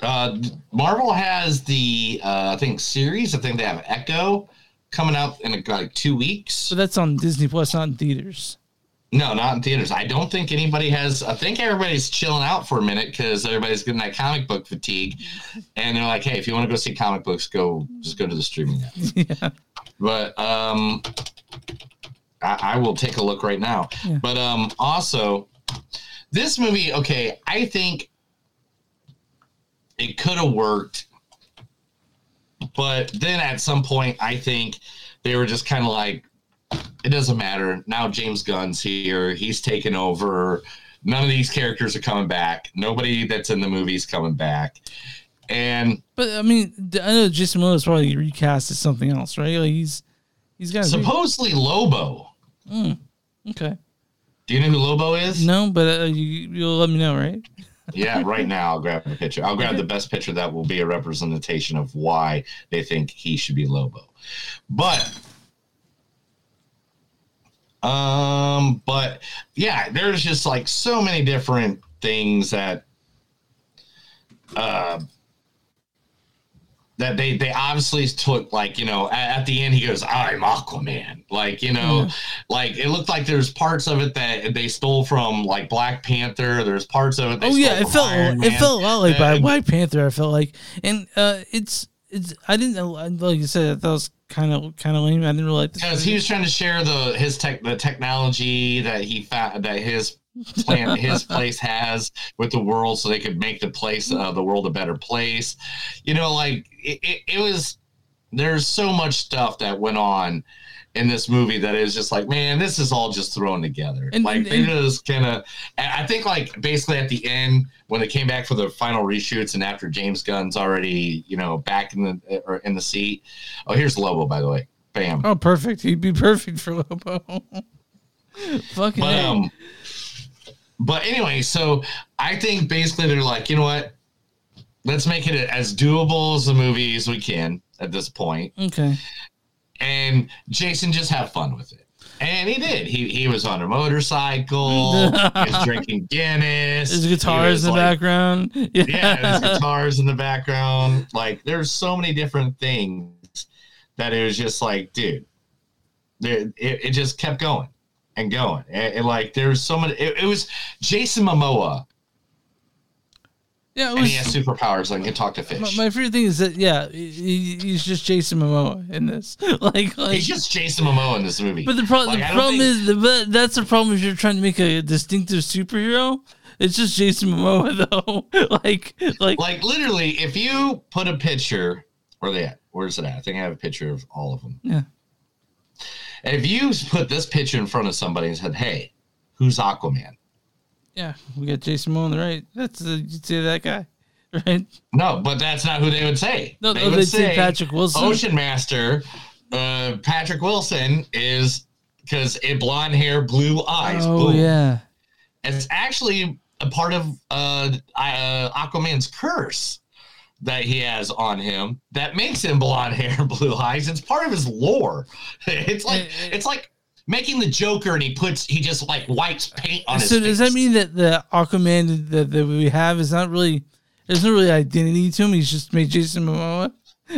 Uh, Marvel has the uh, I think series. I think they have Echo coming out in like two weeks. So that's on Disney Plus, not in theaters. No, not in theaters. I don't think anybody has. I think everybody's chilling out for a minute because everybody's getting that comic book fatigue, and they're like, "Hey, if you want to go see comic books, go just go to the streaming app." yeah. But um, I, I will take a look right now. Yeah. But um, also, this movie, okay, I think it could have worked, but then at some point, I think they were just kind of like, it doesn't matter. Now James Gunn's here. He's taken over. None of these characters are coming back. Nobody that's in the movie's coming back. And But I mean, I know Jason Momoa is probably recast as something else, right? Like he's he's got supposedly Lobo. Mm, okay. Do you know who Lobo is? No, but uh, you you'll let me know, right? Yeah, right now I'll grab a picture. I'll grab the best picture that will be a representation of why they think he should be Lobo. But um but yeah, there's just like so many different things that uh that they they obviously took like you know at, at the end he goes i'm aquaman. Like you know like it looked like there's parts of it that they stole from like black panther. There's parts of it Oh yeah, it felt it felt a lot like by Black Panther. I felt like, and uh, it's it's I didn't know like you said that was kind of kind of lame. I didn't really like because he was trying to share the his tech the technology that he found that his plant his place has with the world so they could make the place uh, the world a better place you know like it, it, it was there's so much stuff that went on in this movie that is just like man this is all just thrown together And- like and- they just kind of i think like basically at the end when they came back for the final reshoots and after james gunn's already you know back in the or in the seat oh here's lobo by the way bam Oh, perfect. He'd be perfect for Lobo. Fucking but um, but anyway, so I think basically they're like, you know what? Let's make it as doable as a movie as we can at this point. Okay. And Jason just have fun with it. And he did. He he was on a motorcycle. he was drinking Guinness. He guitars in the like- background. yeah, there's guitars in the background. Like, there's so many different things that it was just like, dude, there, it, it just kept going and going. And, and, like, there's so many. It, it was Jason Momoa, Yeah, it and he has was. superpowers and can talk to fish. my favorite thing is that yeah, he, he's just Jason Momoa in this. like, like He's just Jason Momoa in this movie. But the, pro- Like, the problem think- is, the, but that's the problem if you're trying to make a distinctive superhero. It's just Jason Momoa though. like, like, like literally, if you put a picture, where they at? Where's it at? I think I have a picture of all of them. yeah, And if you put this picture in front of somebody and said, "Hey, who's Aquaman?" Yeah, we got Jason Momoa on the right. That's the you'd say that guy, right? No, but that's not who they would say. No, they no, would they'd say Patrick Wilson. Ocean Master, uh, Patrick Wilson is because it blonde hair, blue eyes. Oh boom. yeah, It's actually a part of uh, uh, Aquaman's curse that he has on him that makes him blonde hair and blue eyes. It's part of his lore. It's like it's like making the Joker and he puts he just like wipes paint on his so face. does that mean that the Aquaman that, that we have is not really there's no really identity to him? He's just made Jason Momoa.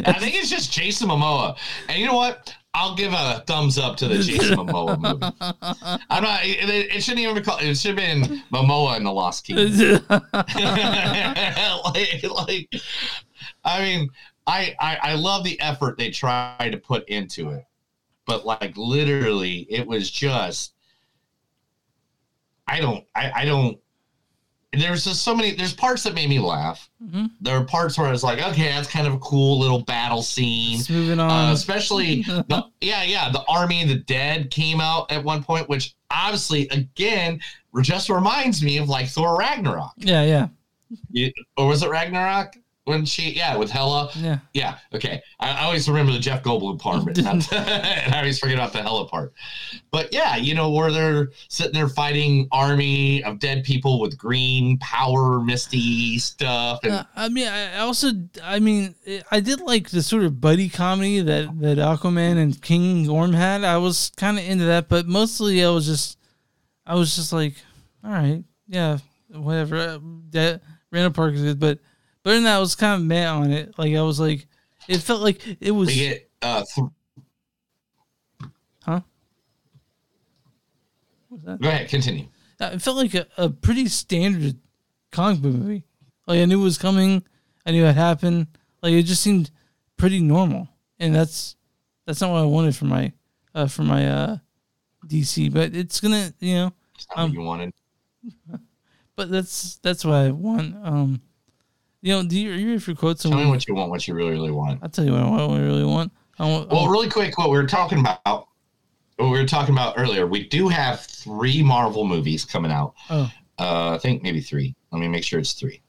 I think it's just Jason Momoa. And you know what? I'll give a thumbs up to the Jason Momoa movie. I'm not. It, it shouldn't even be called. It should have been Momoa in the Lost Kingdom. like, like, I mean, I, I I love the effort they try to put into it, but like literally, it was just. I don't. I, I don't. There's just so many. There's parts that made me laugh. Mhm. There are parts where I was like, okay, that's kind of a cool little battle scene. Just moving on. Uh, especially the yeah yeah the army of the dead came out at one point which obviously again just reminds me of like thor ragnarok yeah, yeah, You- or was it ragnarok when she yeah with hela yeah. yeah okay i, I always remember the jeff goldblum part but not, and i always forget about the hela part but yeah you know where they're sitting there fighting army of dead people with green power misty stuff and Uh, I mean, I also, I mean, I did like the sort of buddy comedy that that Aquaman and King Orm had. I was kind of into that, but mostly I was just, I was just like, all right, yeah, whatever. uh, That Randall Park is good, but but than that, I was kind of mad on it. Like I was like, it felt like it was. we get uh th- Huh? What's that? go ahead continue It felt like a, a pretty standard comic book movie. Like I knew it was coming, I knew it happened. Like it just seemed pretty normal, and that's that's not what I wanted for my uh, for my uh, DC. But it's gonna, you know, It's not what you wanted but that's that's what I want. Um, you know, do you are you ready for quotes? tell me what you want what you really really want I'll tell you what I, want, what I really want. I want Well, really quick, what we were talking about, what we were talking about earlier, we do have three Marvel movies coming out. Oh. Uh, I think maybe three. Let me make sure it's three.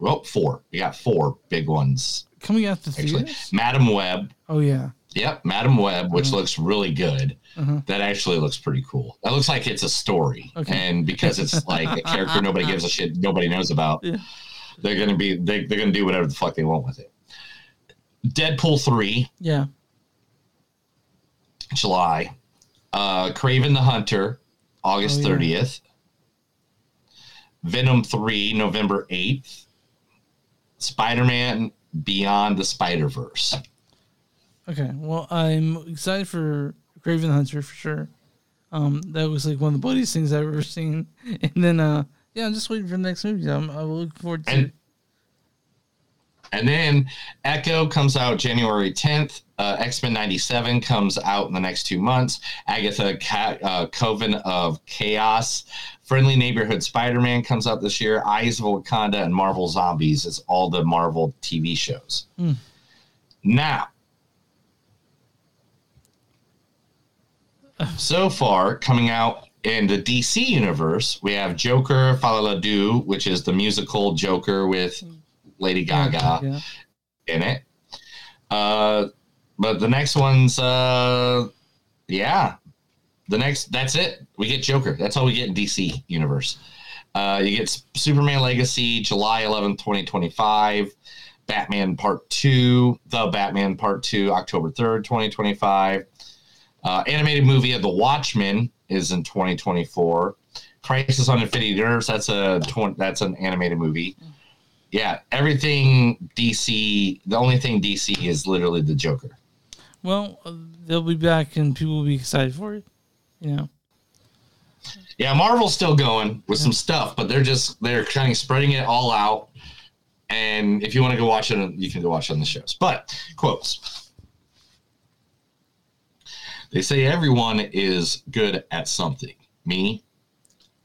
Well, four. We got four big ones. coming out the Actually, theaters. Madame Web. Oh yeah. Yep, Madame Web, which Uh-huh. looks really good. Uh-huh. That actually looks pretty cool. That looks like it's a story, Okay. and because it's like a character nobody gives a shit, nobody knows about. Yeah. They're gonna be they, they're gonna do whatever the fuck they want with it. Deadpool three, Yeah. July. Uh, Kraven the Hunter, August Oh, yeah. 30th. Venom 3, November 8th. Spider Man Beyond the Spider Verse. Okay, well, I'm excited for Kraven the Hunter for sure. Um, that was like one of the bloodiest things I've ever seen. And then, uh, yeah, I'm just waiting for the next movie. I'm, I will look forward to And- it. And then Echo comes out January 10th. Uh, X Men 97 comes out in the next two months. Agatha Ca- uh, Coven of Chaos. Friendly Neighborhood Spider Man comes out this year. Eyes of Wakanda and Marvel Zombies is all the Marvel TV shows. Hmm. Now, so far coming out in the DC universe, we have Joker Folie à Deux, which is the musical Joker with Lady Gaga Yeah. in it. Uh, but the next one's, uh, yeah, the next that's it. We get Joker. That's all we get in DC universe. Uh, you get Superman Legacy, July 11th, 2025. Batman Part 2, The Batman Part 2, October 3rd, 2025. Uh, animated movie of The Watchmen is in 2024. Crisis on Infinite Earths, that's a that's an animated movie. Yeah, everything DC. The only thing DC is literally the Joker. Well, they'll be back and people will be excited for it. You know. Yeah, Marvel's still going with some stuff, but they're just they're kind of spreading it all out. And if you want to go watch it, you can go watch it on the shows. But quotes. They say everyone is good at something. Me,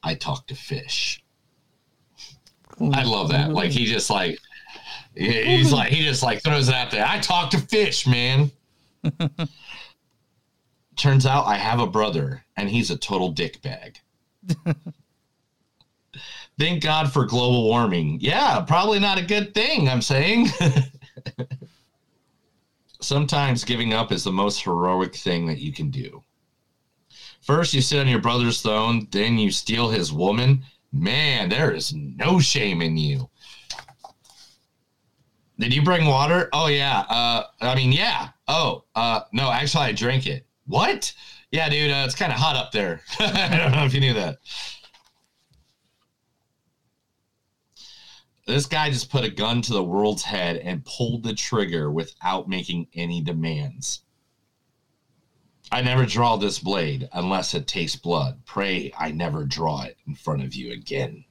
I talk to fish. I love that. Like he just like he- he's like he just like throws it out there. I talk to fish, man. Turns out I have a brother and he's a total dick bag. Thank God for global warming. Yeah, probably not a good thing, I'm saying. Sometimes giving up is the most heroic thing that you can do. First, you sit on your brother's throne, then you steal his woman. Man, there is no shame in you. Did you bring water? Oh yeah. Uh, I mean, yeah. Oh, uh, no. Actually, I drank it. What? Yeah, dude. Uh, it's kind of hot up there. I don't know if you knew that. This guy just put a gun to the world's head and pulled the trigger without making any demands. I never draw this blade unless it tastes blood. Pray I never draw it in front of you again.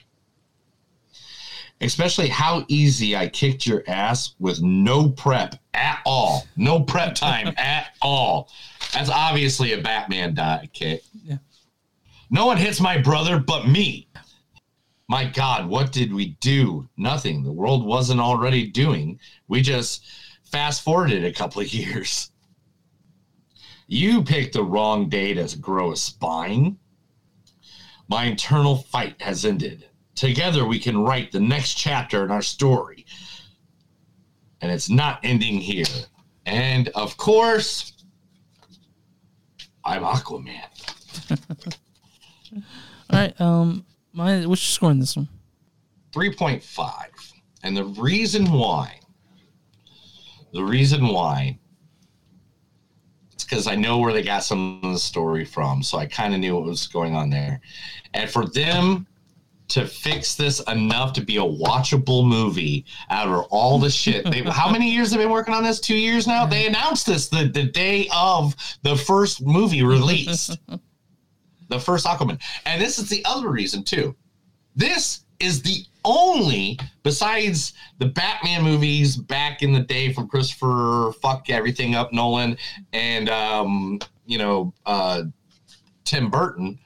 Especially how easy I kicked your ass with no prep at all. No prep time at all. That's obviously a Batman die kick. Yeah. No one hits my brother but me. My God, what did we do? Nothing. The world wasn't already doing. We just fast forwarded a couple of years. You picked the wrong day to grow a spine. My internal fight has ended. Together, we can write the next chapter in our story. And it's not ending here. And of course, I'm Aquaman. All right. Um, my what's your score in this one? 3.5. And the reason why, the reason why, it's because I know where they got some of the story from. So I kind of knew what was going on there. And for them to fix this enough to be a watchable movie out of all the shit, they, how many years have they been working on this? Two years now? They announced this the, the day of the first movie release. the first Aquaman. And this is the other reason too. This is the only, besides the Batman movies back in the day from Christopher fuck everything up Nolan and um, you know uh, Tim Burton.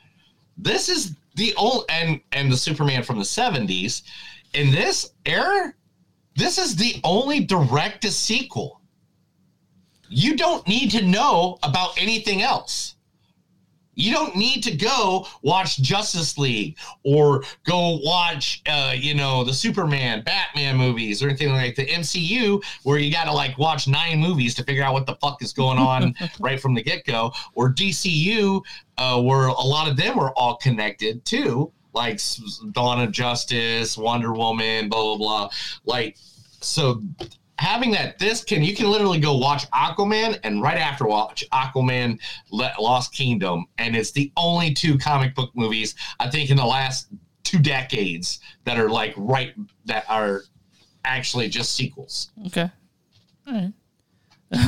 This is the old and and the Superman from the seventies. In this era, this is the only direct to sequel. You don't need to know about anything else. You don't need to go watch Justice League or go watch, uh, you know, the Superman, Batman movies or anything like the MCU, where you got to like watch nine movies to figure out what the fuck is going on right from the get go, or DCU, uh, where a lot of them are all connected too, like Dawn of Justice, Wonder Woman, blah blah blah. Like, so having that this can you can literally go watch Aquaman and right after watch Aquaman Lost Kingdom and it's the only two comic book movies I think in the last two decades that are like right that are actually just sequels. Okay. All right.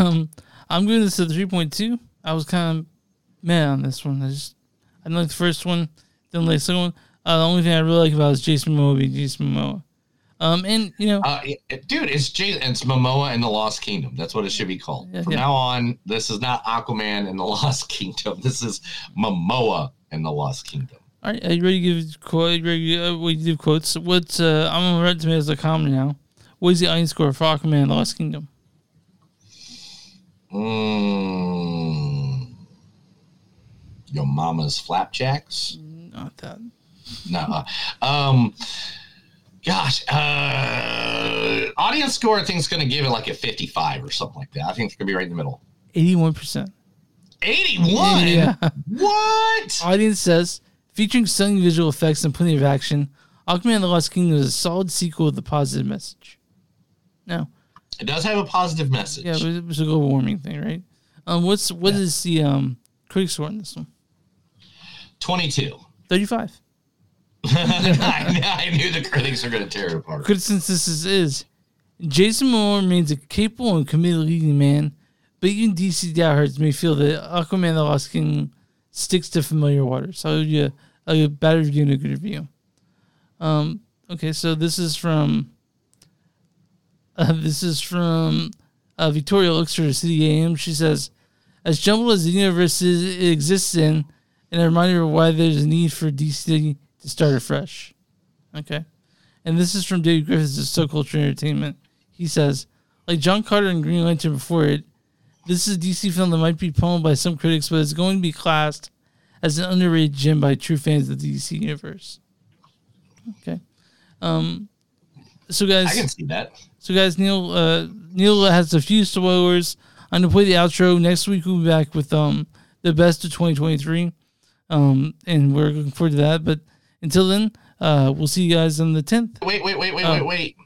Um, I'm giving this point two. I was kind of mad on this one. I just I didn't like the first one. Didn't like the second one. Uh, the only thing I really like about is Jason Momoa being Jason Momoa. Um, and you know, Uh, it- dude, it's Jason, it's Momoa and the Lost Kingdom. That's what it should be called. Yeah, From yeah. now on, this is not Aquaman and the Lost Kingdom. This is Momoa and the Lost Kingdom. all right, are you ready to give quote? Ready to, uh, we do quotes. What's uh, I'm on Rotten Tomatoes comedy now. What is the audience score for Aquaman: and The Lost Kingdom? Mm, your mama's flapjacks? Not that. No. Um, gosh, uh, audience score I think is going to give it like a 55 or something like that. I think it's going to be right in the middle. Eighty-one percent. 81? Yeah. What? Audience says, featuring stunning visual effects and plenty of action, Aquaman and the Lost Kingdom is a solid sequel with a positive message. No. It does have a positive message. Yeah, it was a global warming thing, right? Um, what's what is the um critic score on this one? 22. 35. I, I knew the critics were going to tear it apart. Criticism is, is Jason Momoa remains a capable and committed leading man, but even DC diehards may feel that Aquaman the Lost Kingdom sticks to familiar waters. So I'll give you a, bad review and a good review. Um, okay, so this is from uh, this is from uh, Victoria Luxford City AM. She says, "As jumbled as the universe is, it exists in, and a reminder of why there's a need for DC to start afresh." Okay, and this is from David Griffiths of So Culture Entertainment. He says, "Like John Carter and Green Lantern before it, this is a DC film that might be pwned by some critics, but it's going to be classed as an underrated gem by true fans of the DC universe." Okay. Um. So guys, I can see that. So guys, Neil uh, Neil has a few spoilers. I'm gonna play the outro. Next week we'll be back with um the best of 2023, um, and we're looking forward to that. But until then, uh, we'll see you guys on the 10th. Wait, wait, wait, wait, Oh. wait, wait.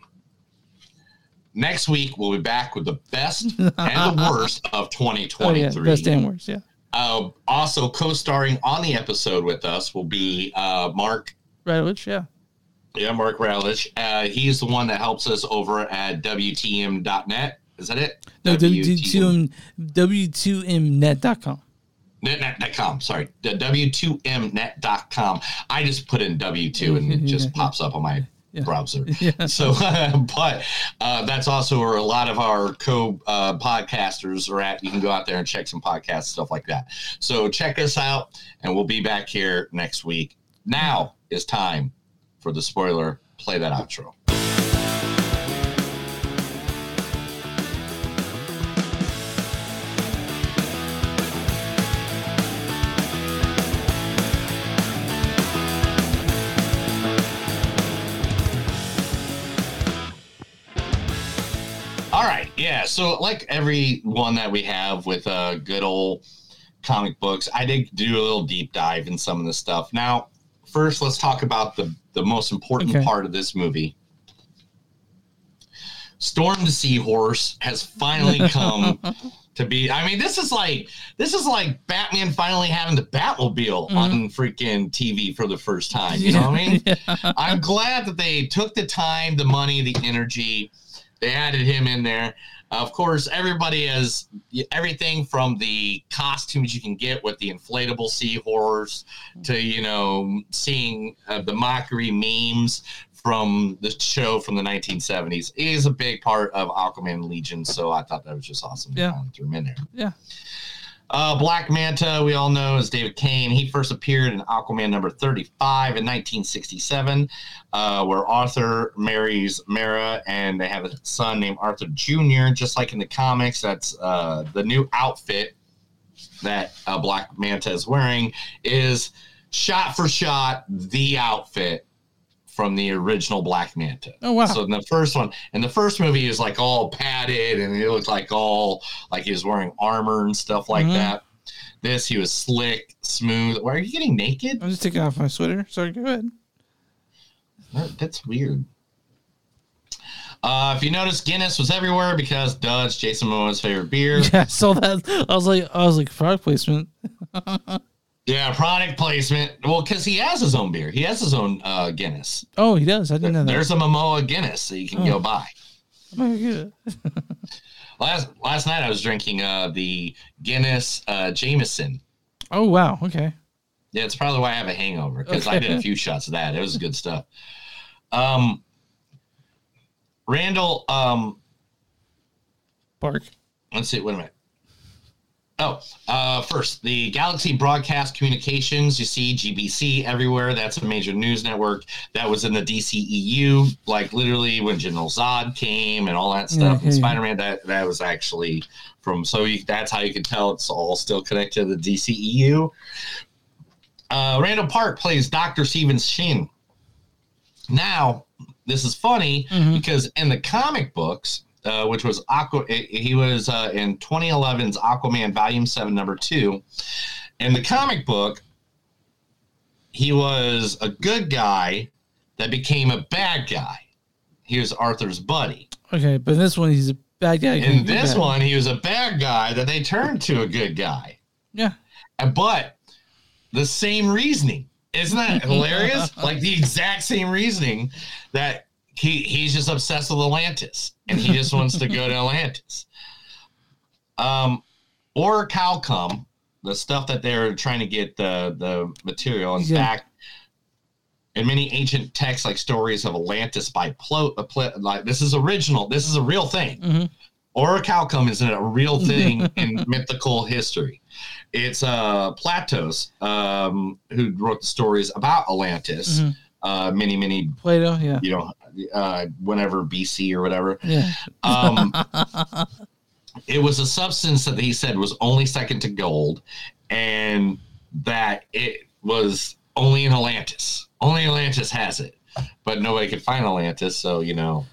Next week, we'll be back with the best and the worst of 2023. Oh yeah, best and worst. Yeah, Uh, also, co-starring on the episode with us will be uh, Mark. Radovich. Yeah. Yeah, Mark Rowlich. Uh, he's the one that helps us over at WTM.net. Is that it? No, W2M W2Mnet.com. Net.com. Sorry, the W2Mnet.com. I just put in W2 and it just pops up on my browser. So, but uh, that's also where a lot of our co uh, podcasters are at. You can go out there and check some podcasts, stuff like that. So, check us out, and we'll be back here next week. Now is time for the spoiler. Play that outro. So, like every one that we have with uh, good old comic books, I did do a little deep dive in some of the stuff. Now, first, let's talk about the the most important Okay. part of this movie. Storm the Seahorse has finally come to be. I mean, this is like this is like Batman finally having the Batmobile Mhm. on freaking TV for the first time. You know what I mean? Yeah. I'm glad that they took the time, the money, the energy. They added him in there. Of course, everybody has everything from the costumes you can get with the inflatable seahorse to you know seeing uh, the mockery memes from the show from the 1970s. Is a big part of Aquaman Legion, so I thought that was just awesome. Yeah. to throw him in there. Yeah. Uh, Black Manta, we all know, is David Kane. He first appeared in Aquaman number 35 in 1967, uh, where Arthur marries Mara and they have a son named Arthur Jr., just like in the comics. That's uh, the new outfit that uh, Black Manta is wearing, is shot for shot the outfit from the original Black Manta. Oh, wow. So in the first one, in the first movie, he was like all padded and he looked like all like he was wearing armor and stuff like Mhm. that. This he was slick, smooth. Why are you getting naked? I'm just taking off my sweater. Sorry, go ahead. That- That's weird. Uh, if you notice, Guinness was everywhere because it's Jason Momoa's favorite beer. Yeah, saw that. I was like, I was like, product placement. Yeah, product placement. Well, because he has his own beer. He has his own uh, Guinness. Oh, he does. I didn't know that. There's a Momoa Guinness that you can Oh. go buy. I'm gonna get it. Last last night I was drinking uh, the Guinness uh, Jameson. Oh wow. Okay. Yeah, it's probably why I have a hangover because I did a few shots of that. It was good stuff. Um, Randall, um, Bark. Let's see. Wait a minute. Oh, uh, first, the Galaxy Broadcast Communications, you see GBC everywhere. That's a major news network that was in the DCEU, like literally when General Zod came and all that stuff. Yeah, and. Spider Man, that, that was actually from, so you, that's how you can tell it's all still connected to the DCEU. Uh, Randall Park plays Dr. Stevens Shin. Now, this is funny Mm-hmm. because in the comic books, uh, which was Aqua. He was uh, in 2011's Aquaman Volume Seven, Number Two. In the comic book, he was a good guy that became a bad guy. He was Arthur's buddy. Okay, but in this one he's a bad guy. In this one, he was a bad guy that they turned to a good guy. Yeah. But the same reasoning. Isn't that hilarious? like the exact same reasoning that he he's just obsessed with Atlantis and he just wants to go to Atlantis. Um Orichalcum, the stuff that they're trying to get the the material. In Yeah. fact, in many ancient texts like stories of Atlantis by Plo, uh, Pl- like this is original. This is a real thing. Mhm. Orichalcum is a real thing in mythical history. It's uh Platos um, who wrote the stories about Atlantis. Mhm. Uh, many many Plato, yeah. you know uh, whenever BC or whatever. Yeah. Um, it was a substance that he said was only second to gold, and that it was only in Atlantis. Only Atlantis has it, but nobody could find Atlantis. So you know.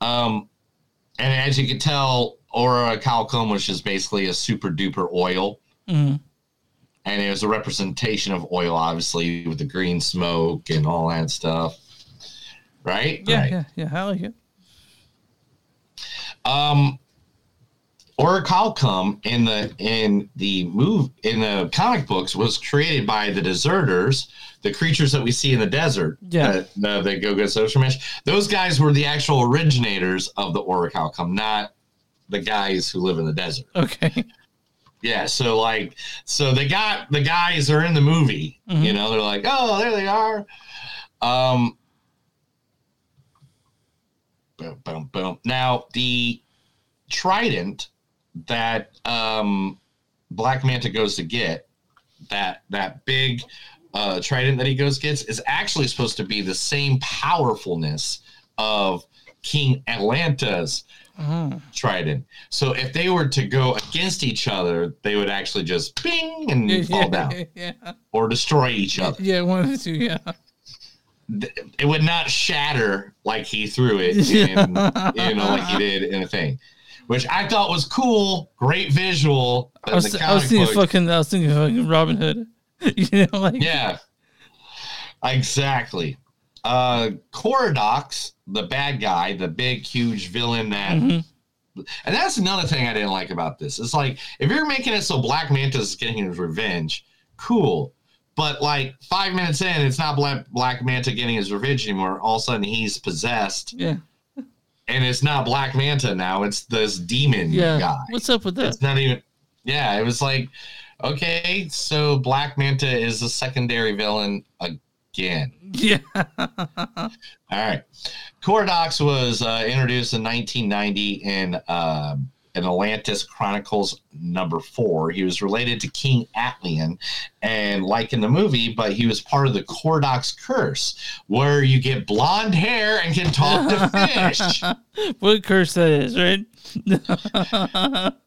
Um, and as you can tell, Orichalcum was just basically a super duper oil, Mhm. And it was a representation of oil, obviously with the green smoke and all that stuff. Right? Yeah, Right. yeah, yeah. I like it. Um, Orichalcum in the in the move in the comic books was created by the deserters, the creatures that we see in the desert. Yeah. the, the Go Go Social Mesh. Those guys were the actual originators of the Orichalcum, not the guys who live in the desert. Okay. Yeah, so like, so they got the guys are in the movie. Mhm. You know, they're like, oh, there they are. Um, boom, boom, boom. Now the trident that um Black Manta goes to get, that that big uh trident that he goes gets, is actually supposed to be the same powerfulness of King Atlan's Oh. trident. So if they were to go against each other, they would actually just bing and Yeah, fall down Yeah. or destroy each other. Yeah, one of the two, yeah. It would not shatter like he threw it, in, you know, like he did in a thing, which I thought was cool. Great visual. I was, I was thinking book- fucking I was thinking fucking Robin Hood. You know, like Yeah. Exactly. Uh Kordax, the bad guy, the big huge villain that Mhm. and that's another thing I didn't like about this. It's like if you're making it so Black Manta is getting his revenge, cool. But like five minutes in, it's not Black Black Manta getting his revenge anymore. All of a sudden he's possessed. Yeah. And it's not Black Manta now, it's this demon Yeah. guy. What's up with that? It's not even. Yeah, it was like, okay, so Black Manta is a secondary villain again. Yeah. All right. Kordax was uh, introduced in 1990 in uh, in Atlantis Chronicles number four. He was related to King Atlan, and like in the movie, but he was part of the Kordax curse, where you get blonde hair and can talk to fish. what curse that is, right?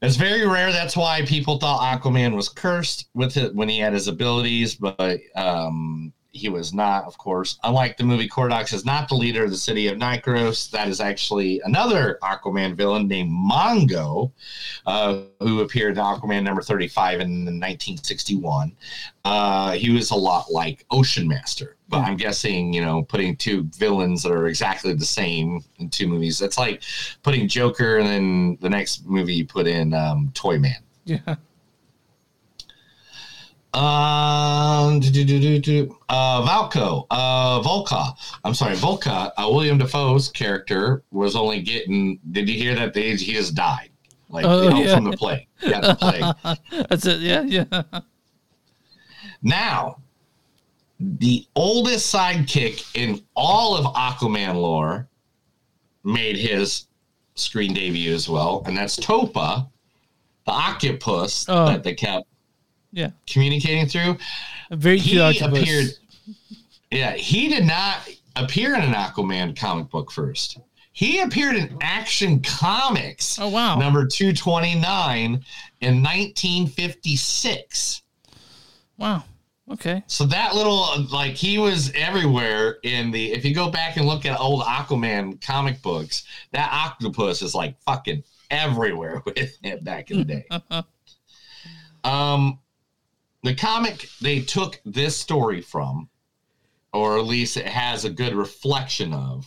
It's very rare. That's why people thought Aquaman was cursed with it when he had his abilities, but um, he was not, of course. Unlike the movie, Kordax is not the leader of the city of Necrus. That is actually another Aquaman villain named Mongo, uh, who appeared in Aquaman number 35 in 1961. Uh, he was a lot like Ocean Master, but I'm guessing, you know, putting two villains that are exactly the same in two movies, that's like putting Joker and then the next movie you put in um, Toy Man. yeah. Um, do, do, do. Uh, Valko, uh, Volka. I'm sorry, Volka. Uh, Willem Dafoe's character was only getting. Did you hear that? They, he just died, like Oh, you know, yeah. from the plague. Yeah, the plague. That's it. Yeah, yeah. Now, the oldest sidekick in all of Aquaman lore made his screen debut as well, and that's Topo, the octopus Oh. that they kept Yeah. communicating through. A very he octopus. appeared. Yeah, he did not appear in an Aquaman comic book first. He appeared in Action Comics. Oh wow. Number 229 in 1956. Wow. Okay. So that little like he was everywhere in the if you go back and look at old Aquaman comic books, that octopus is like fucking everywhere with him back in the day. um the comic they took this story from, or at least it has a good reflection of,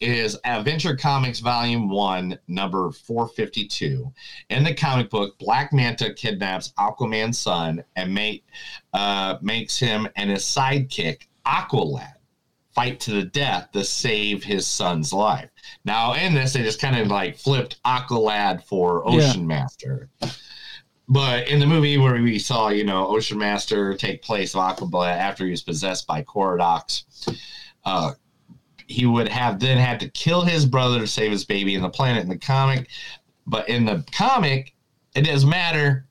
is Adventure Comics Volume 1, number 452. In the comic book, Black Manta kidnaps Aquaman's son and make, uh, makes him and his sidekick, Aqualad, fight to the death to save his son's life. Now, in this, they just kind of like flipped Aqualad for Yeah. Ocean Master. But in the movie where we saw, you know, Ocean Master take place of Aqualad after he was possessed by Kordax, uh, he would have then had to kill his brother to save his baby in the planet in the comic. But in the comic, it doesn't matter.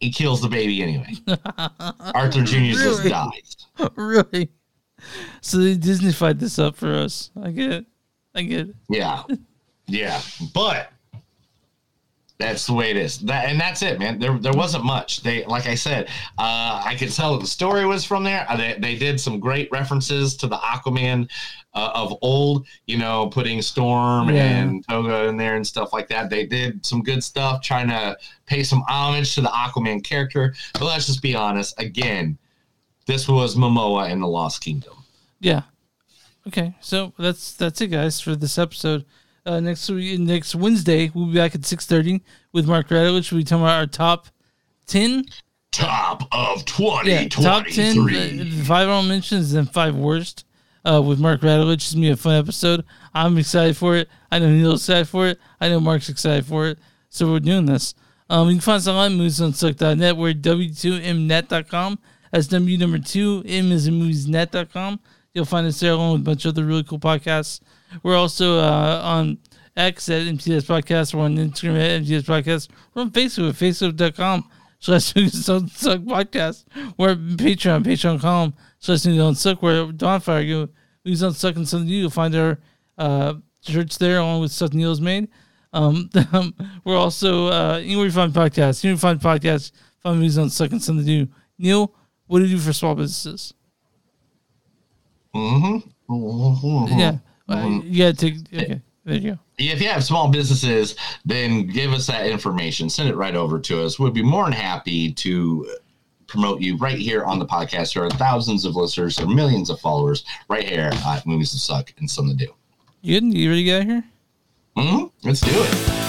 He kills the baby anyway. Arthur Jr. just Really? dies. really? So they fight this up for us. I get it. I get it. Yeah. Yeah. But that's the way it is. That and that's it, man. There there wasn't much. They like I said, uh, I could tell the story was from there. Uh, They, they did some great references to the Aquaman uh, of old, you know, putting Storm Yeah. and Topo in there and stuff like that. They did some good stuff trying to pay some homage to the Aquaman character. But let's just be honest, again, this was Momoa in the Lost Kingdom. Yeah. Okay, so that's that's it, guys, for this episode. Uh, next week, next Wednesday, we'll be back at six thirty with Mark Radovich. We'll be talking about our top ten, Top of yeah, top ten, 2023. uh, five honorable mentions and five worst. Uh, with Mark Radovich, it's gonna be a fun episode. I'm excited for it. I know Neil's excited for it. I know Mark's excited for it. So we're doing this. Um, you can find us online, moviesonsuck.net. We're at w2mnet.com. That's W number two, M is in moviesnet.com. You'll find us there along with a bunch of other really cool podcasts. We're also uh, on X at MTS Podcast. We're on Instagram at MTS Podcast. We're on Facebook at facebook.com slash Suck Podcast. We're at Patreon, patreon.com slash Don't Suck. We're Bonfire. You Movies Don't Suck and something new. You'll find our uh, shirts there along with stuff Neil's made. Um, we're also uh, anywhere you find podcasts. Anywhere you find podcasts, find movies on second something to do. Neil, what do you do for small businesses? Mm-hmm. Yeah, uh, gotta take. Okay, there you go. If you have small businesses, then give us that information. Send it right over to us. We'd be more than happy to promote you right here on the podcast. There are thousands of listeners or millions of followers right here at Movies That Suck and Some to Do. You? You ready to get here? Mm-hmm. Let's do it.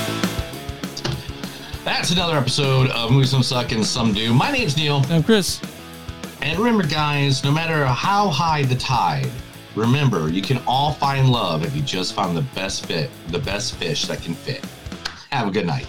That's another episode of Movies Some Suck and Some Do. My name's Neil. I'm Chris. And remember, guys, no matter how high the tide, remember you can all find love if you just find the best fit, the best fish that can fit. Have a good night.